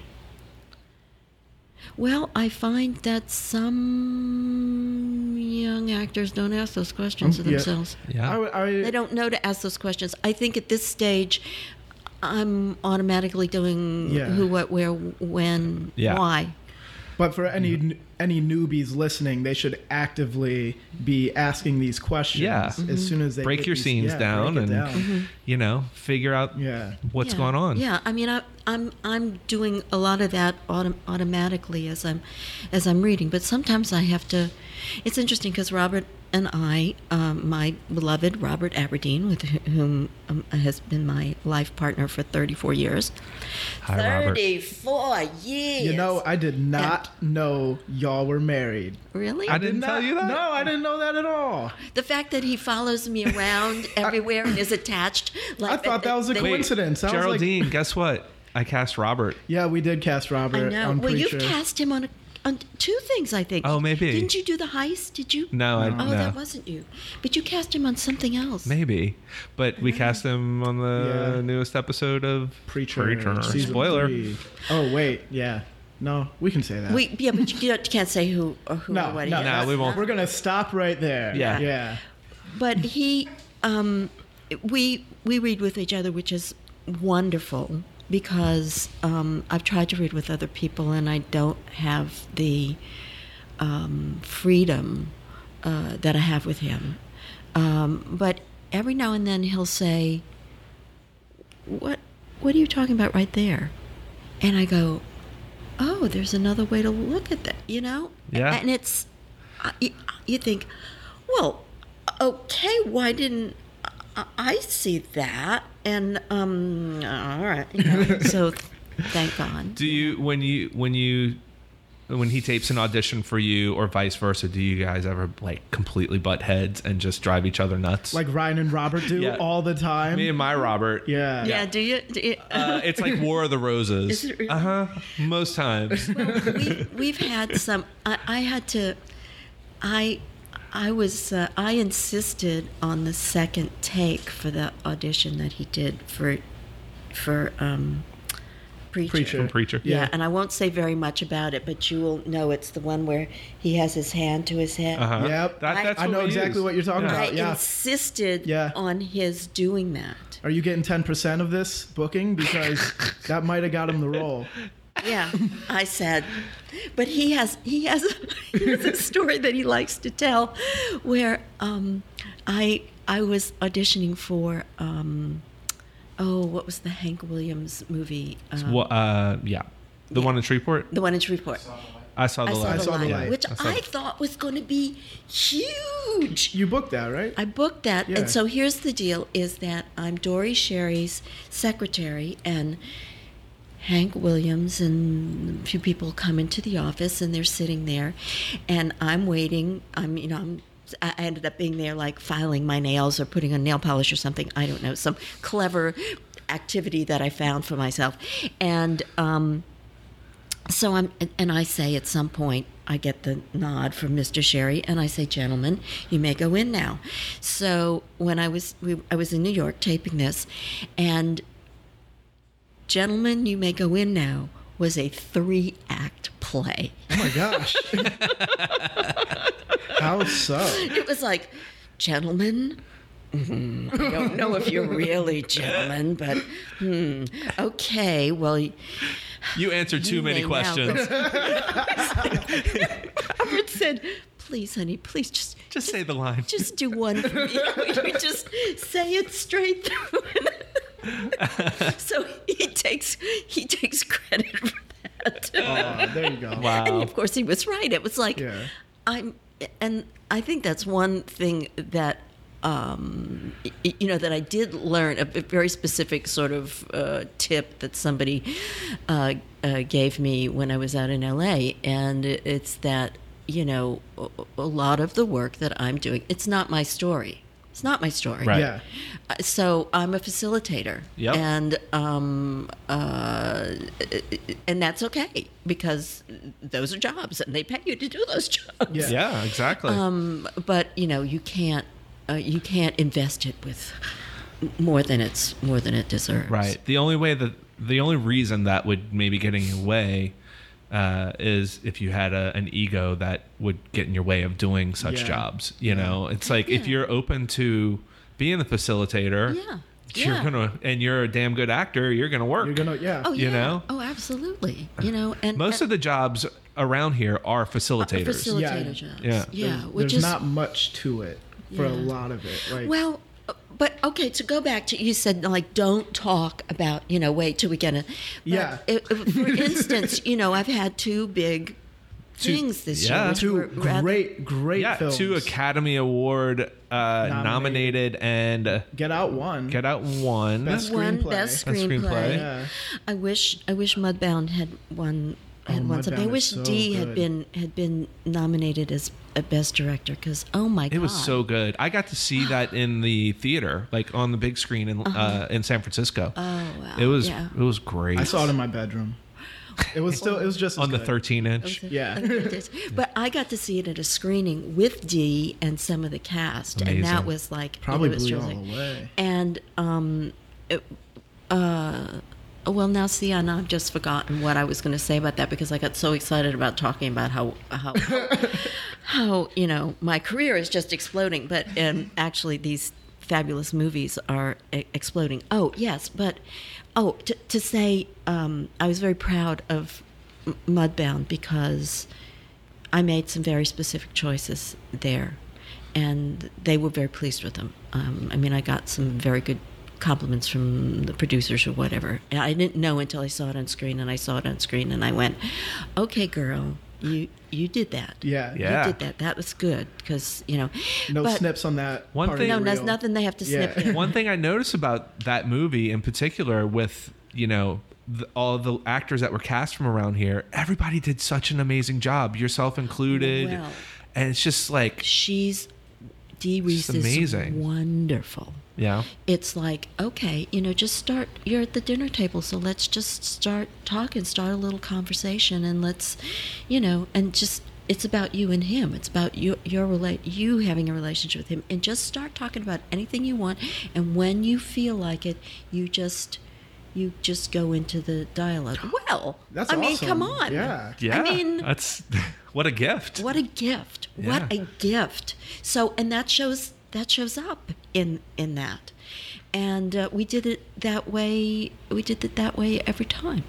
Well, I find that some young actors don't ask those questions of Um, Yeah. themselves. Yeah. I, I, They don't know to ask those questions. I think at this stage, I'm automatically doing Yeah. who, what, where, when, Yeah. why. But for any any newbies listening, they should actively be asking these questions Yeah. Mm-hmm. as soon as they break your these- scenes yeah, down break it and down. you know figure out Yeah. what's Yeah. going on. Yeah, I mean, I, I'm I'm doing a lot of that autom- automatically as I'm as I'm reading, but sometimes I have to. It's interesting because Robert and I, um, my beloved Robert Aberdeen, with whom um, has been my life partner for 34 years. Hi, Robert. 34 years. You know, I did not know y'all were married. really? I didn't Did tell not- you that? No, I didn't know that at all. the fact that he follows me around everywhere and is attached. Like I thought that was a they- coincidence. I was like- Geraldine, guess what? I cast Robert. Yeah, we did cast Robert. I Robert know. on Well, Preacher. you've cast him on, a, on two things, I think. Oh, maybe. Didn't you do the heist? Did you? No, I didn't? Oh, no. that wasn't you. But you cast him on something else. Maybe, but we cast him on the Yeah. newest episode of Preacher, season Spoiler. three. Oh wait, yeah. No, we can say that. We yeah, but you can't- can't say who or who no, or what no, he is. No, we won't. We're gonna stop right there. Yeah. yeah. But he, um, we we read with each other, which is wonderful because um, I've tried to read with other people and I don't have the um, freedom uh, that I have with him. Um, but every now and then he'll say, "What what are you talking about right there?" And I go, "Oh, there's another way to look at that," you know? Yeah. And it's you, you think, well, okay, why didn't I see that? And um, all right, you know, so thank God. Do you when you when you when he tapes an audition for you or vice versa? Do you guys ever like completely butt heads and just drive each other nuts? Like Ryan and Robert do Yeah. all the time. me and my Robert. yeah. Yeah, do you? Do you Uh, it's like War of the Roses. Is it really? Uh huh. Most times. we, we've had some. I, I had to. I I was. Uh, I insisted on the second take for the audition that he did for for um, preacher. Preacher. From Preacher. Yeah. Yeah. and I won't say very much about it, but you will know it's the one where he has his hand to his head. Uh huh. Yep. That, that's I what know exactly use. what you're talking Yeah. About. yeah. insisted Yeah. on his doing that. Are you getting ten percent of this booking because that might have got him the role? Yeah, I said, but he has he has he has a story that he likes to tell, where um, I I was auditioning for um, oh what was the Hank Williams movie? Um, Well, uh, yeah. The one in Shreveport. The one in Shreveport. I saw the I saw, light. the, saw the light, light. which I saw I thought was going to be huge. You booked that, right? I booked that, Yeah. and so here's the deal: is that I'm Dory Sherry's secretary, and Hank Williams and a few people come into the office, and they're sitting there, and I'm waiting. I'm, you know, I'm. I ended up being there, like filing my nails or putting on nail polish or something. I don't know, some clever activity that I found for myself, and. Um, so I'm, and I say at some point, I get the nod from Mr. Sherry, and I say, "Gentlemen, you may go in now." So when I was, we, I was in New York taping this, and "Gentlemen, you may go in now" was a three-act play. Oh my gosh. How so? It was like, "Gentlemen." mhm, I don't know if you're really gentlemen, but hmm, okay. Well, You answered too You many questions. Robert said, "Please, honey, please just Just say the line. just do one for me. We just say it straight through. so he takes he takes credit for that. Oh, there you go. Wow. And of course he was right. It was like Yeah. I'm and I think that's one thing that um, you know that I did learn a, a very specific sort of uh, tip that somebody uh, uh, gave me when I was out in LA, and it's that you know a, a lot of the work that I'm doing, it's not my story. It's not my story. Right. Yeah. Uh, So I'm a facilitator, Yep. and um, uh, and that's okay because those are jobs, and they pay you to do those jobs. Yeah. Yeah, exactly. Um, but you know, you can't uh, you can't invest it with more than it's more than it deserves. Right. The only way that the only reason that would maybe get in your way uh, is if you had a, an ego that would get in your way of doing such Yeah. jobs. You know, it's like if you're open to being the facilitator, Yeah. you're Yeah. gonna and you're a damn good actor, you're gonna work. You're gonna yeah. Oh You know? Oh, absolutely. You know, and Most of the jobs around here are facilitators. facilitator Yeah. jobs. Yeah. Yeah. There's, which there's is not much to it for a lot of it. Like Well, but okay, to go back to you said like don't talk about you know wait till we get a Yeah. it- it- for instance, you know I've had two big Two- things this yeah. year. which two were rather- great, great yeah, films. two Academy Award uh, nominated. and uh, Get Out one. Get Out one. Best one Screenplay. best Best screenplay. screenplay. Yeah. I wish I wish Mudbound had won had Oh, won something. I wish so Dee had been had been nominated as a best director because oh my god, It was so good. I got to see that in the theater, like on the big screen in uh, in San Francisco. Oh wow, it was yeah. it was great. I saw it in my bedroom. It was still. It was just as on the good. 13 inch. Yeah. but I got to see it at a screening with Dee and some of the cast, and that was like Probably it was blew you all away. And um, it, uh, well, now see, I know I've just forgotten what I was going to say about that because I got so excited about talking about how how how you know my career is just exploding, but um, actually these fabulous movies are e- exploding. Oh yes, but oh to, to say um, I was very proud of M- Mudbound because I made some very specific choices there, and they were very pleased with them. Um, I mean, I got some very good compliments from the producers or whatever. And I didn't know until I saw it on screen, and I saw it on screen, and I went, "Okay, girl, you you did that. Yeah. Yeah. you did that. That was good because you know." No but- snips on that. One part thing- of No, the there's reel. nothing they have to Yeah. snip. there. One thing I noticed about that movie in particular with, you know, the, all the actors that were cast from around here, everybody did such an amazing job, yourself included. Well. and it's just like, She's Dee Rees is amazing. wonderful. yeah. it's like okay you know just start you're at the dinner table so let's just start talking start a little conversation and let's you know and just it's about you and him it's about you your relate you having a relationship with him and just start talking about anything you want and when you feel like it you just you just go into the dialogue. Well That's i mean come on. Yeah. Yeah. i mean that's what a gift. what a gift. What a gift. So and that shows that shows up in in that. And uh, we did it that way we did it that way every time.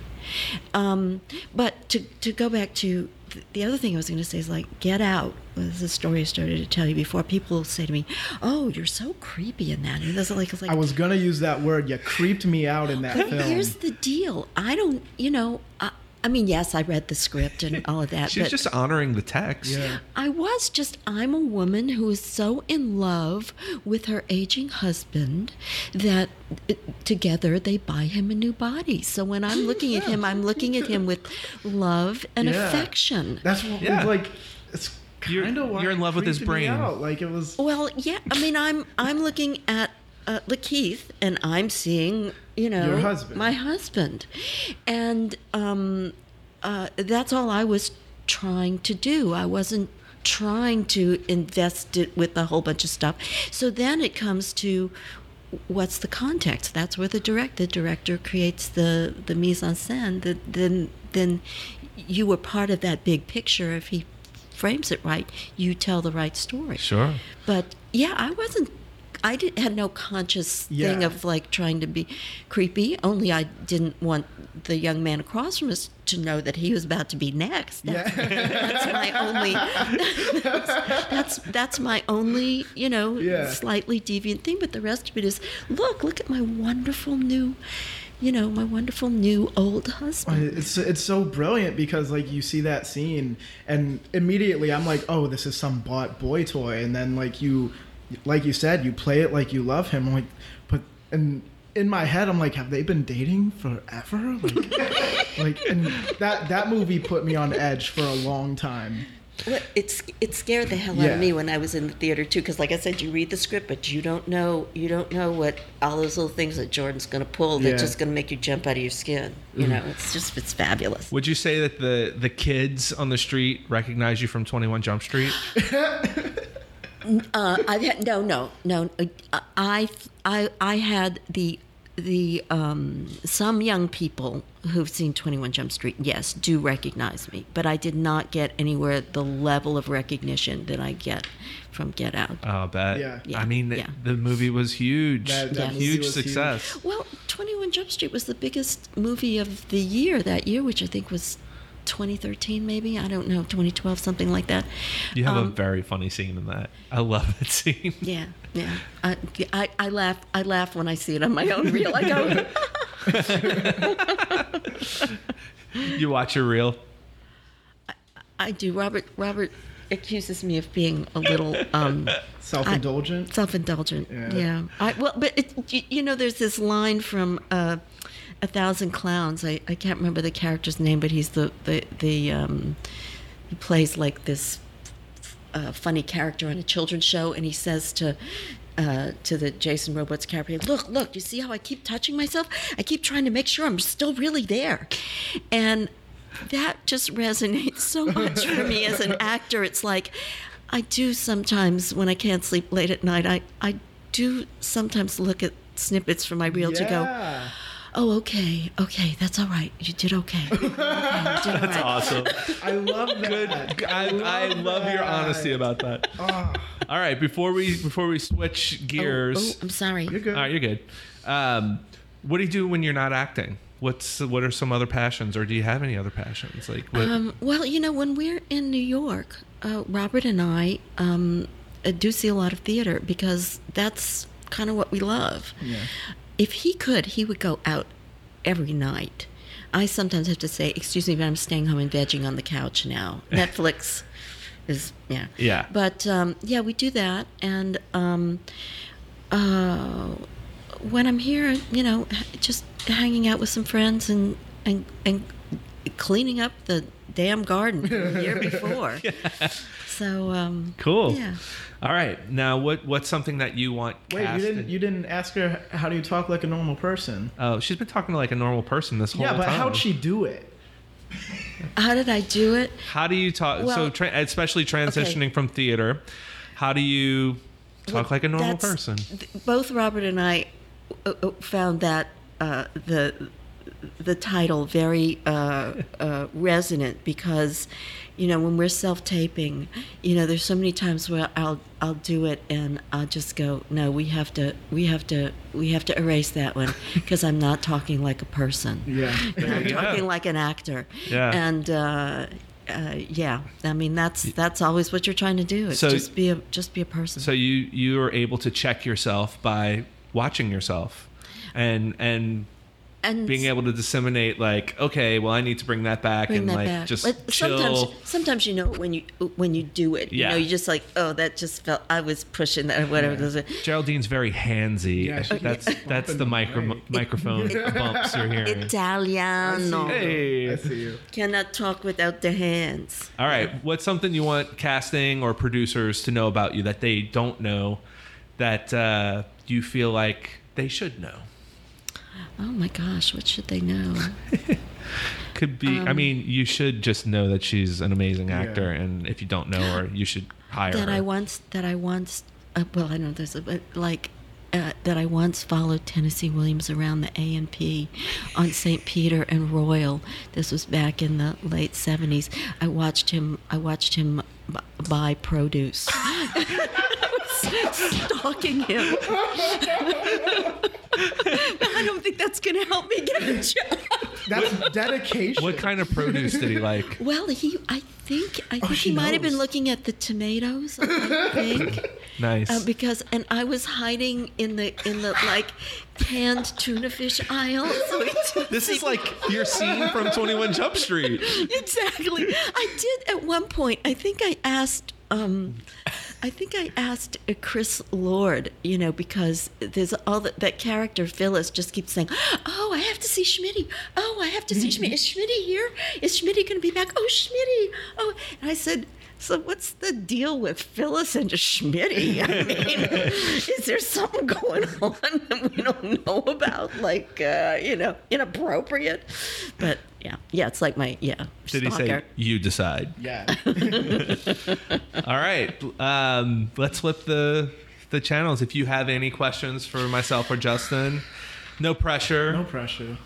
Um, but to to go back to th- the other thing I was going to say is like Get Out was the story I started to tell you before. People say to me, "Oh, you're so creepy in that." And it's like it's like I was gonna use that word. You creeped me out in that film. here's the deal. I don't, you know, I, I mean, yes, I read the script and all of that, She's but just honoring the text. yeah. I was just, I'm a woman who is so in love with her aging husband that uh, together they buy him a new body. So when I'm looking at him, I'm looking at him with love and Yeah. affection. That's what Yeah. like. It's You're- kind of why you're in love with his brain. out. Like it was. Well, yeah, I mean, I'm I'm looking at uh, LaKeith and I'm seeing, you know, Your husband. my husband, and um, uh, that's all I was trying to do. I wasn't trying to invest it with a whole bunch of stuff. So then it comes to what's the context? That's where the direct the director creates the the mise en scène. The, then then you were part of that big picture. If he frames it right, you tell the right story. Sure. But yeah, I wasn't. I did, had no conscious thing of like trying to be creepy. Only I didn't want the young man across from us to know that he was about to be next. That's, that's my only. That's, that's my only, you know, Yeah. slightly deviant thing. But the rest of it is, look, look at my wonderful new, you know, my wonderful new old husband. It's it's so brilliant because like you see that scene and immediately I'm like, oh, this is some bought boy toy, and then like you like you said, you play it like you love him. I'm like, but and in my head, I'm like, have they been dating forever? Like, like, and that that movie put me on edge for a long time. Well, it's it scared the hell out of me when I was in the theater too, because like I said, you read the script, but you don't know you don't know what all those little things that Jordan's going to pull that's Yeah. just going to make you jump out of your skin. You mm. know, it's just it's fabulous. Would you say that the the kids on the street recognize you from Twenty One Jump Street? Uh, I've had no, no, no. uh, I, I, I had the the um, some young people who've seen Twenty One Jump Street, yes, do recognize me, but I did not get anywhere the level of recognition that I get from Get Out. Oh, I bet. Yeah. Yeah, I mean, the, yeah. the movie was huge. That- that huge movie was success. Well, 21 Jump Street was the biggest movie of the year that year, which I think was 2013, maybe. I don't know, 2012, something like that. You have a Um, very funny scene in that. I love that scene. Yeah, yeah. I, I, I laugh. I laugh when I see it on my own reel. I go, You watch your reel. I do. Robert. Robert accuses me of being a little um, Self-indulgent. self-indulgent. Yeah. Yeah. I, well, but it, you, you know, there's this line from uh, A Thousand Clowns. I, I can't remember the character's name, but he's the the the um, he plays like this uh, funny character on a children's show, and he says to. Uh, to the Jason Robards character, look, look, you see how I keep touching myself? I keep trying to make sure I'm still really there. And that just resonates so much for me as an actor. It's like I do sometimes when I can't sleep late at night. I I do sometimes look at snippets from my reel to go, Yeah. Oh okay, okay, that's all right. You did okay. okay you did all right. Awesome. I love that. Good. I, I love your honesty about that. Ah, All right, before we before we switch Oh, gears, oh, I'm sorry. you're good. all right, you're good. Um, what do you do when you're not acting? What's what are some other passions, or do you have any other passions? Like, what, Um, well, you know, when we're in New York, uh, Robert and I um, uh, do see a lot of theater because that's kind of what we love. Yeah. If he could, he would go out every night. I sometimes have to say, "Excuse me, but I'm staying home and vegging on the couch now." Netflix is yeah. Yeah. But um, yeah, we do that, and um, uh, when I'm here, you know, just hanging out with some friends and and and cleaning up the damn garden the year before. So um, cool. Yeah. All right. Now, what what's something that you want? Wait, you didn't in- you didn't ask her how do you talk like a normal person? Oh, she's been talking like a normal person this whole time. yeah, but time. how'd she do it? How did I do it? How do you talk? so, tra- especially transitioning from theater, how do you talk like a normal person? th- Both Robert and I uh, uh, found that uh, the the title very uh, uh, resonant because you know when we're self taping, you know there's so many times where I'll I'll do it and I'll just go no we have to we have to we have to erase that one because I'm not talking like a person. Yeah. I'm you go. talking like an actor. Yeah. And uh, uh, yeah, I mean that's that's always what you're trying to do. It's So- just be a just be a person. So you you are able to check yourself by watching yourself, and and and being able to disseminate like, okay, well, I need to bring that back bring and that like back. just But chill. sometimes sometimes you know when you when you do it. Yeah. You know, you just like, oh, that just felt I was pushing that or whatever it is. Geraldine's very handsy. Yeah, she- that's that's the micro, Right. microphone bumps you're hearing. Italiano. Hey. I see you. Cannot talk without the hands. All right. What's something you want casting or producers to know about you that they don't know that uh, you feel like they should know? Oh my gosh, what should they know? Could be. Um, I mean, you should just know that she's an amazing actor, and if you don't know her, you should hire that her. I once that I once uh, well I don't know if there's a but like uh, that I once followed Tennessee Williams around the A and P on St. Peter and Royal. This was back in the late seventies. I watched him. I watched him b- buy produce. I was stalking him. I don't think that's going to help me get a job. That's dedication. what kind of produce did he like? Well, he, I think, I think she he might have been looking at the tomatoes. I think. Nice. Uh, because and I was hiding in the in the like canned tuna fish aisle. So he this is like your scene from Twenty One Jump Street. exactly. I did at one point. I think I asked um, I think I asked Chris Lord, you know, because there's all that, that character Phyllis just keeps saying, "Oh, I have to see Schmitty. Oh, I have to see Schmitty. Is Schmitty here? Is Schmitty going to be back? Oh, Schmitty. Oh." And I said, "So what's the deal with Phyllis and Schmitty? I mean, is there something going on that we don't know about? Like, uh, you know, inappropriate?" But yeah, yeah, it's like my yeah. Did he say you decide? Yeah. All right. Um, let's flip the the channels. If you have any questions for myself or Justin, no pressure. no pressure.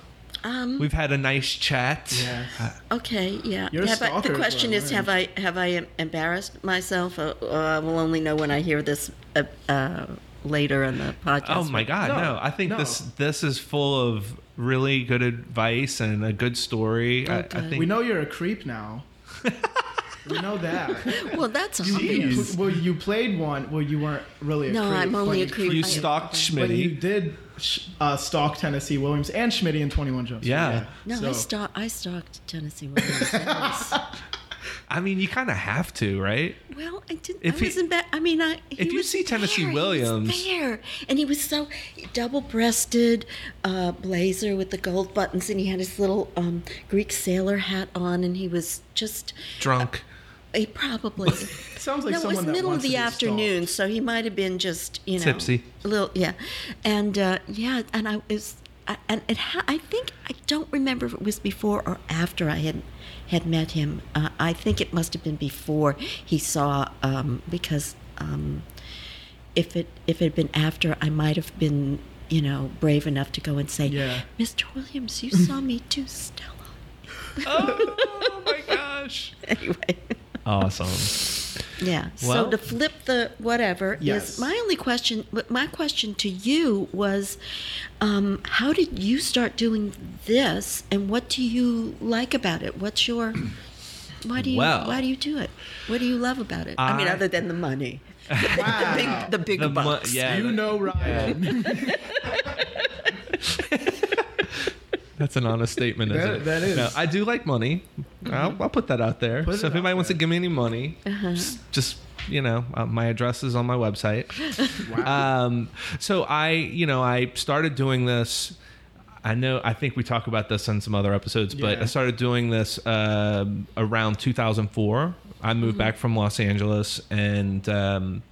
Um, We've had a nice chat. Yeah. Okay, yeah. You're a Have I, the question is, have I have I embarrassed myself? Or, or I will only know when I hear this uh, uh, later in the podcast. Oh my God, no! No, I think no. this this is full of really good advice and a good story. I, I think We know you're a creep now. we know that. Well, that's You, obvious. you, well, you played one. Well, you weren't really a No, creep. I'm only a creep. you stalked But you did uh, stalk Tennessee Williams and Schmitty in 21 Jump Street. Yeah. No, I So- stalked. I stalked Tennessee Williams. Was- I mean, you kind of have to, right? well, I didn't. If I he- was in bed. I mean, I. He if you was see Tennessee there, Williams- he was there, and he was so double-breasted uh, blazer with the gold buttons, and he had his little um, Greek sailor hat on, and he was just. Drunk. He probably. Sounds like no, it was middle of the be afternoon, so he might have been just you know Tipsy. a little yeah, and uh, yeah, and I was, I, and it ha- I think I don't remember if it was before or after I had had met him. Uh, I think it must have been before he saw um, because um, if it if it had been after, I might have been you know brave enough to go and say, Yeah. Mr. Williams, you saw me too, Stella. oh my gosh! Anyway. Awesome. Yeah. Well- so to flip the whatever Yes. is my only question. but My question to you was, um, how did you start doing this, and what do you like about it? What's your why do you Well- why do you do it? What do you love about it? I, mean, other than the money, Wow. the big, the big The mo- bucks. yeah. You know Ryan. That's an honest statement, isn't That- it? that is. No, I do like money. I'll, I'll put that out there. Put so if anybody out wants to give me any money, Uh-huh. just, just you know, uh, my address is on my website. Wow. Um, so I, you know, I started doing this. I know. I think we talk about this on some other episodes, but Yeah. I started doing this um around 2004. I moved back from Los Angeles and um,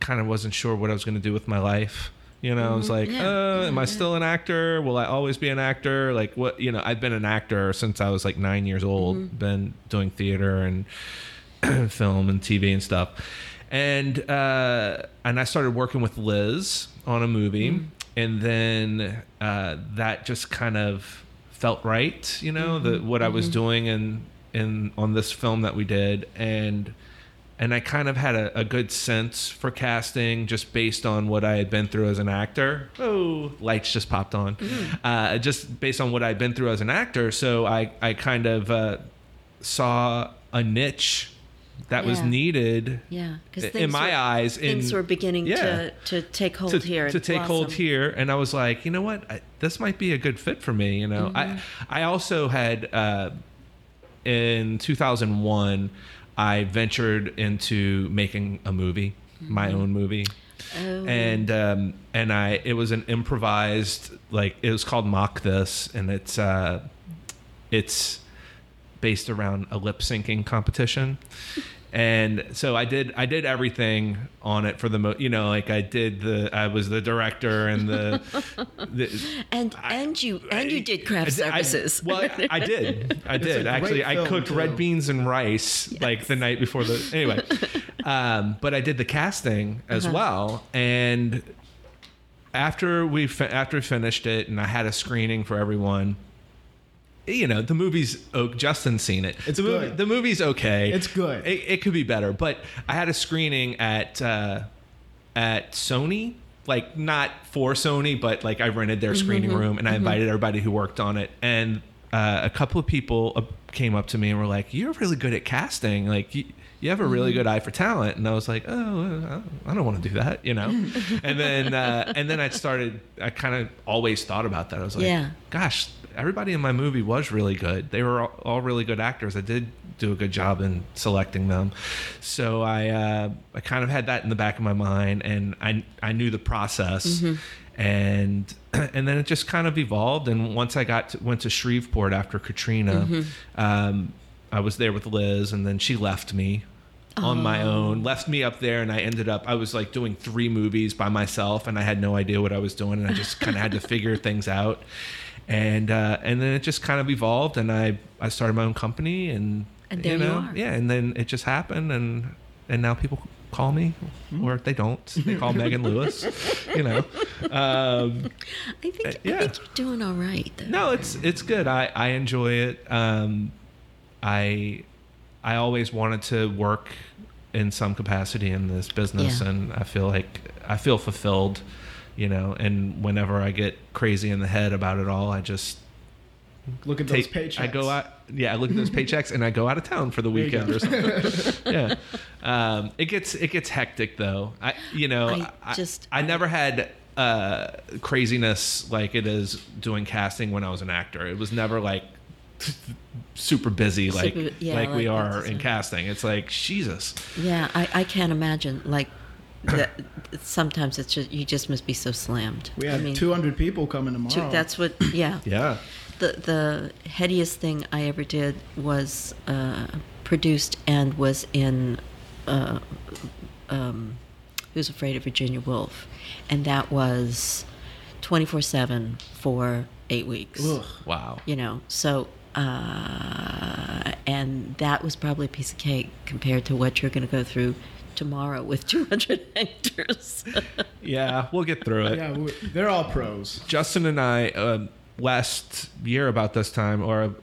kind of wasn't sure what I was going to do with my life. You know, I was like, Yeah. uh, am I still an actor? Will I always be an actor? Like, what? You know, I've been an actor since I was like nine years old. Been doing theater and film and TV and stuff. And uh, and I started working with Liz on a movie, and then uh, that just kind of felt right, you know, the what I was doing in in on this film that we did, and and I kind of had a, a good sense for casting just based on what I had been through as an actor. Oh, lights just popped on. Uh, just based on what I'd been through as an actor, so I I kind of uh, saw a niche that was needed Yeah, because in my eyes in, things were beginning yeah. to, to take hold to, here. to and take hold here and i was like you know what I, this might be a good fit for me you know Mm-hmm. i i also had uh in 2001 i ventured into making a movie my own movie Mm-hmm. Oh. and um and i it was an improvised like it was called mock this and it's uh it's based around a lip syncing competition. And so I did I did everything on it for the mo- you know like I did the I was the director and the, the and and you and you did craft I- I- services. well, I, I did. I did actually. I cooked too. red beans and rice like the night before the. Anyway, um, but I did the casting as Uh-huh. well, and after we fi- after we finished it, and I had a screening for everyone. You know the movie's. Oh, Justin's seen it. It's the movie. good. The movie's okay. It's good. It, it could be better, but I had a screening at uh, at Sony, like not for Sony, but like I rented their screening room and I invited everybody who worked on it. And uh, a couple of people uh, came up to me and were like, "You're really good at casting. Like you, you have a really good eye for talent." And I was like, "Oh, I don't want to do that," you know. and then uh, and then I started. I kind of always thought about that. I was like, Yeah. "Gosh, everybody in my movie was really good. They were all, all really good actors. I did do a good job in selecting them. So I uh, I kind of had that in the back of my mind, and I I knew the process, and and then it just kind of evolved. And once I got to, went to Shreveport after Katrina, um, I was there with Liz, and then she left me. On my own, left me up there, and I ended up. I was like doing three movies by myself, and I had no idea what I was doing, and I just kind of had to figure things out and uh, and then it just kind of evolved, and I I started my own company, and And there you know, are. yeah, and then it just happened, and and now people call me, or if they don't, they call Megan Lewis, you know. Um, I think Uh, I think you're doing all right. Though. no, it's it's good. I I enjoy it. Um, I I always wanted to work in some capacity in this business, Yeah. and I feel like I feel fulfilled, you know. And whenever I get crazy in the head about it all, I just Look at those paychecks. I go out yeah, I look at those paychecks and I go out of town for the weekend or something. yeah. Um, it gets it gets hectic though. I you know, I I, just- I never had uh, craziness like it is doing casting when I was an actor. It was never like super busy like Super- yeah, like we are that's- in casting. It's like Jesus. Yeah, I, I can't imagine. Like, that, sometimes it's just you just must be so slammed. We I have mean, 200 people coming two- tomorrow. that's what. Yeah. Yeah. The the headiest thing I ever did was uh, produced and was in. Uh, um, Who's Afraid of Virginia Woolf, and that was twenty four seven for eight weeks. Ugh. Wow. you know so uh, and that was probably a piece of cake compared to what you're going to go through tomorrow with 200 actors Yeah, we'll get through it. Yeah, they're all pros. Justin and I um, last year about this time, or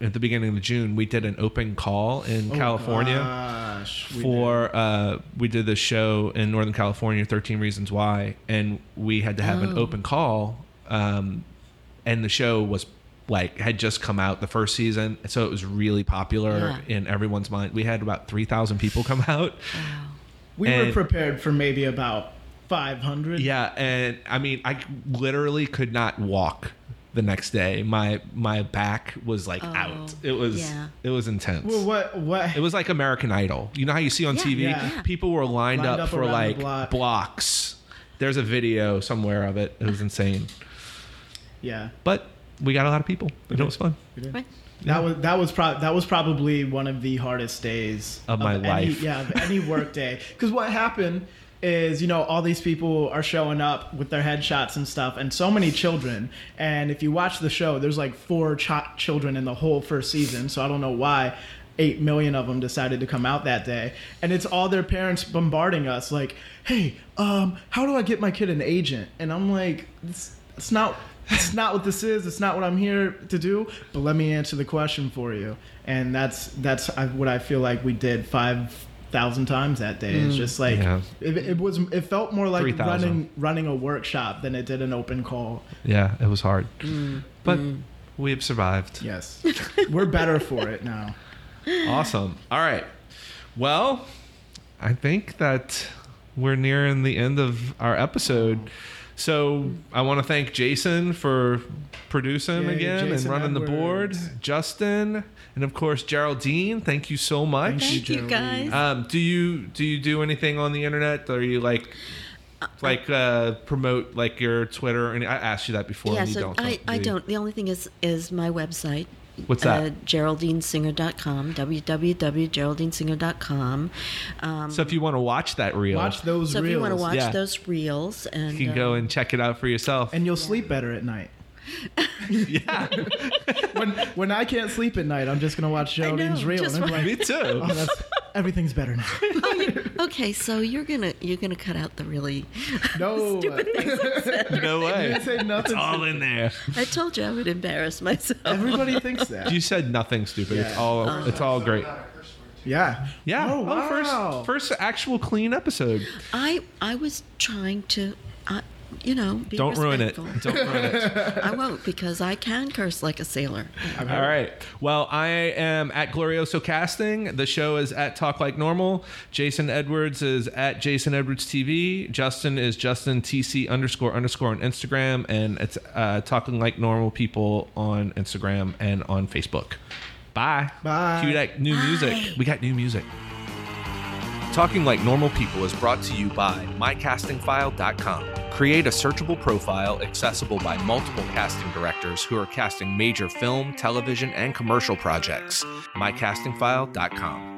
at the beginning of June, we did an open call in Oh, California gosh, we for uh, we did this show in Northern California, Thirteen Reasons Why, and we had to have an Oh. open call, um, and the show was like had just come out the first season, so it was really popular Yeah. in everyone's mind. We had about three thousand people come out. We were prepared for maybe about 500. Yeah, and I mean, I literally could not walk the next day. My my back was like Oh, out. It was yeah. it was intense. Well, what what? it was like American Idol. You know how you see on Yeah, TV, yeah. people were lined, Lined up, up for like block. blocks. There's a video somewhere of it. It was insane. yeah. But we got a lot of people. And it was fun. right That was that was pro- that was probably one of the hardest days Of my any, life. Yeah, of any work day. Because what happened is, you know, all these people are showing up with their headshots and stuff, and so many children. And if you watch the show, there's like four ch- children in the whole first season. So I don't know why. Eight million of them decided to come out that day, and it's all their parents bombarding us like, "Hey, um, how do I get my kid an agent?" And I'm like, "It's, it's not it's not what this is. It's not what I'm here to do. But let me answer the question for you. And that's that's what I feel like we did five thousand times that day. It's just like Yeah. it, it was. It felt more like 3,000. running running a workshop than it did an open call. Yeah, it was hard. Mm, But we have survived. Yes, we're better for it now. Awesome. All right. Well, I think that we're nearing the end of our episode. So I want to thank Jason for producing Yay, again Jason and running the board. Justin and of course Geraldine. Thank you so much. Thank you, thank you guys Um, do you do you do anything on the internet? Are you like like uh, promote like your Twitter? And I asked you that before. yeah and you so don't, I, do I don't the only thing is is my website What's that? uh, geraldinesinger.com www.geraldinesinger.com um, so if you want to watch that reel, Watch those so if you want to watch Yeah. those reels and you can go um, and check it out for yourself. and you'll sleep better at night. yeah, When when I can't sleep at night, I'm just gonna watch Geraldine's know, reel, just and I'm right. me too. oh, that's, everything's better now. oh, you- okay so you're gonna you're gonna cut out the really No, No way. didn't say nothing. It's all in there. i told you i would embarrass myself Everybody thinks that. You said nothing stupid. It's all Uh-huh. it's all great. Yeah. Yeah. Oh, wow. first first actual clean episode. I I was trying to. I, you know, be Don't ruin it. Don't ruin it. I won't because I can curse like a sailor. All right. Well, I am at Glorioso Casting. The show is at Talk Like Normal. Jason Edwards is at Jason Edwards TV. Justin is Justin TC underscore underscore on Instagram, and it's uh, Talking Like Normal People on Instagram and on Facebook. Bye. Bye. Cue that new Bye. music. We got new music. Talking Like Normal People is brought to you by mycastingfile.com. Create a searchable profile accessible by multiple casting directors who are casting major film, television, and commercial projects. mycastingfile.com.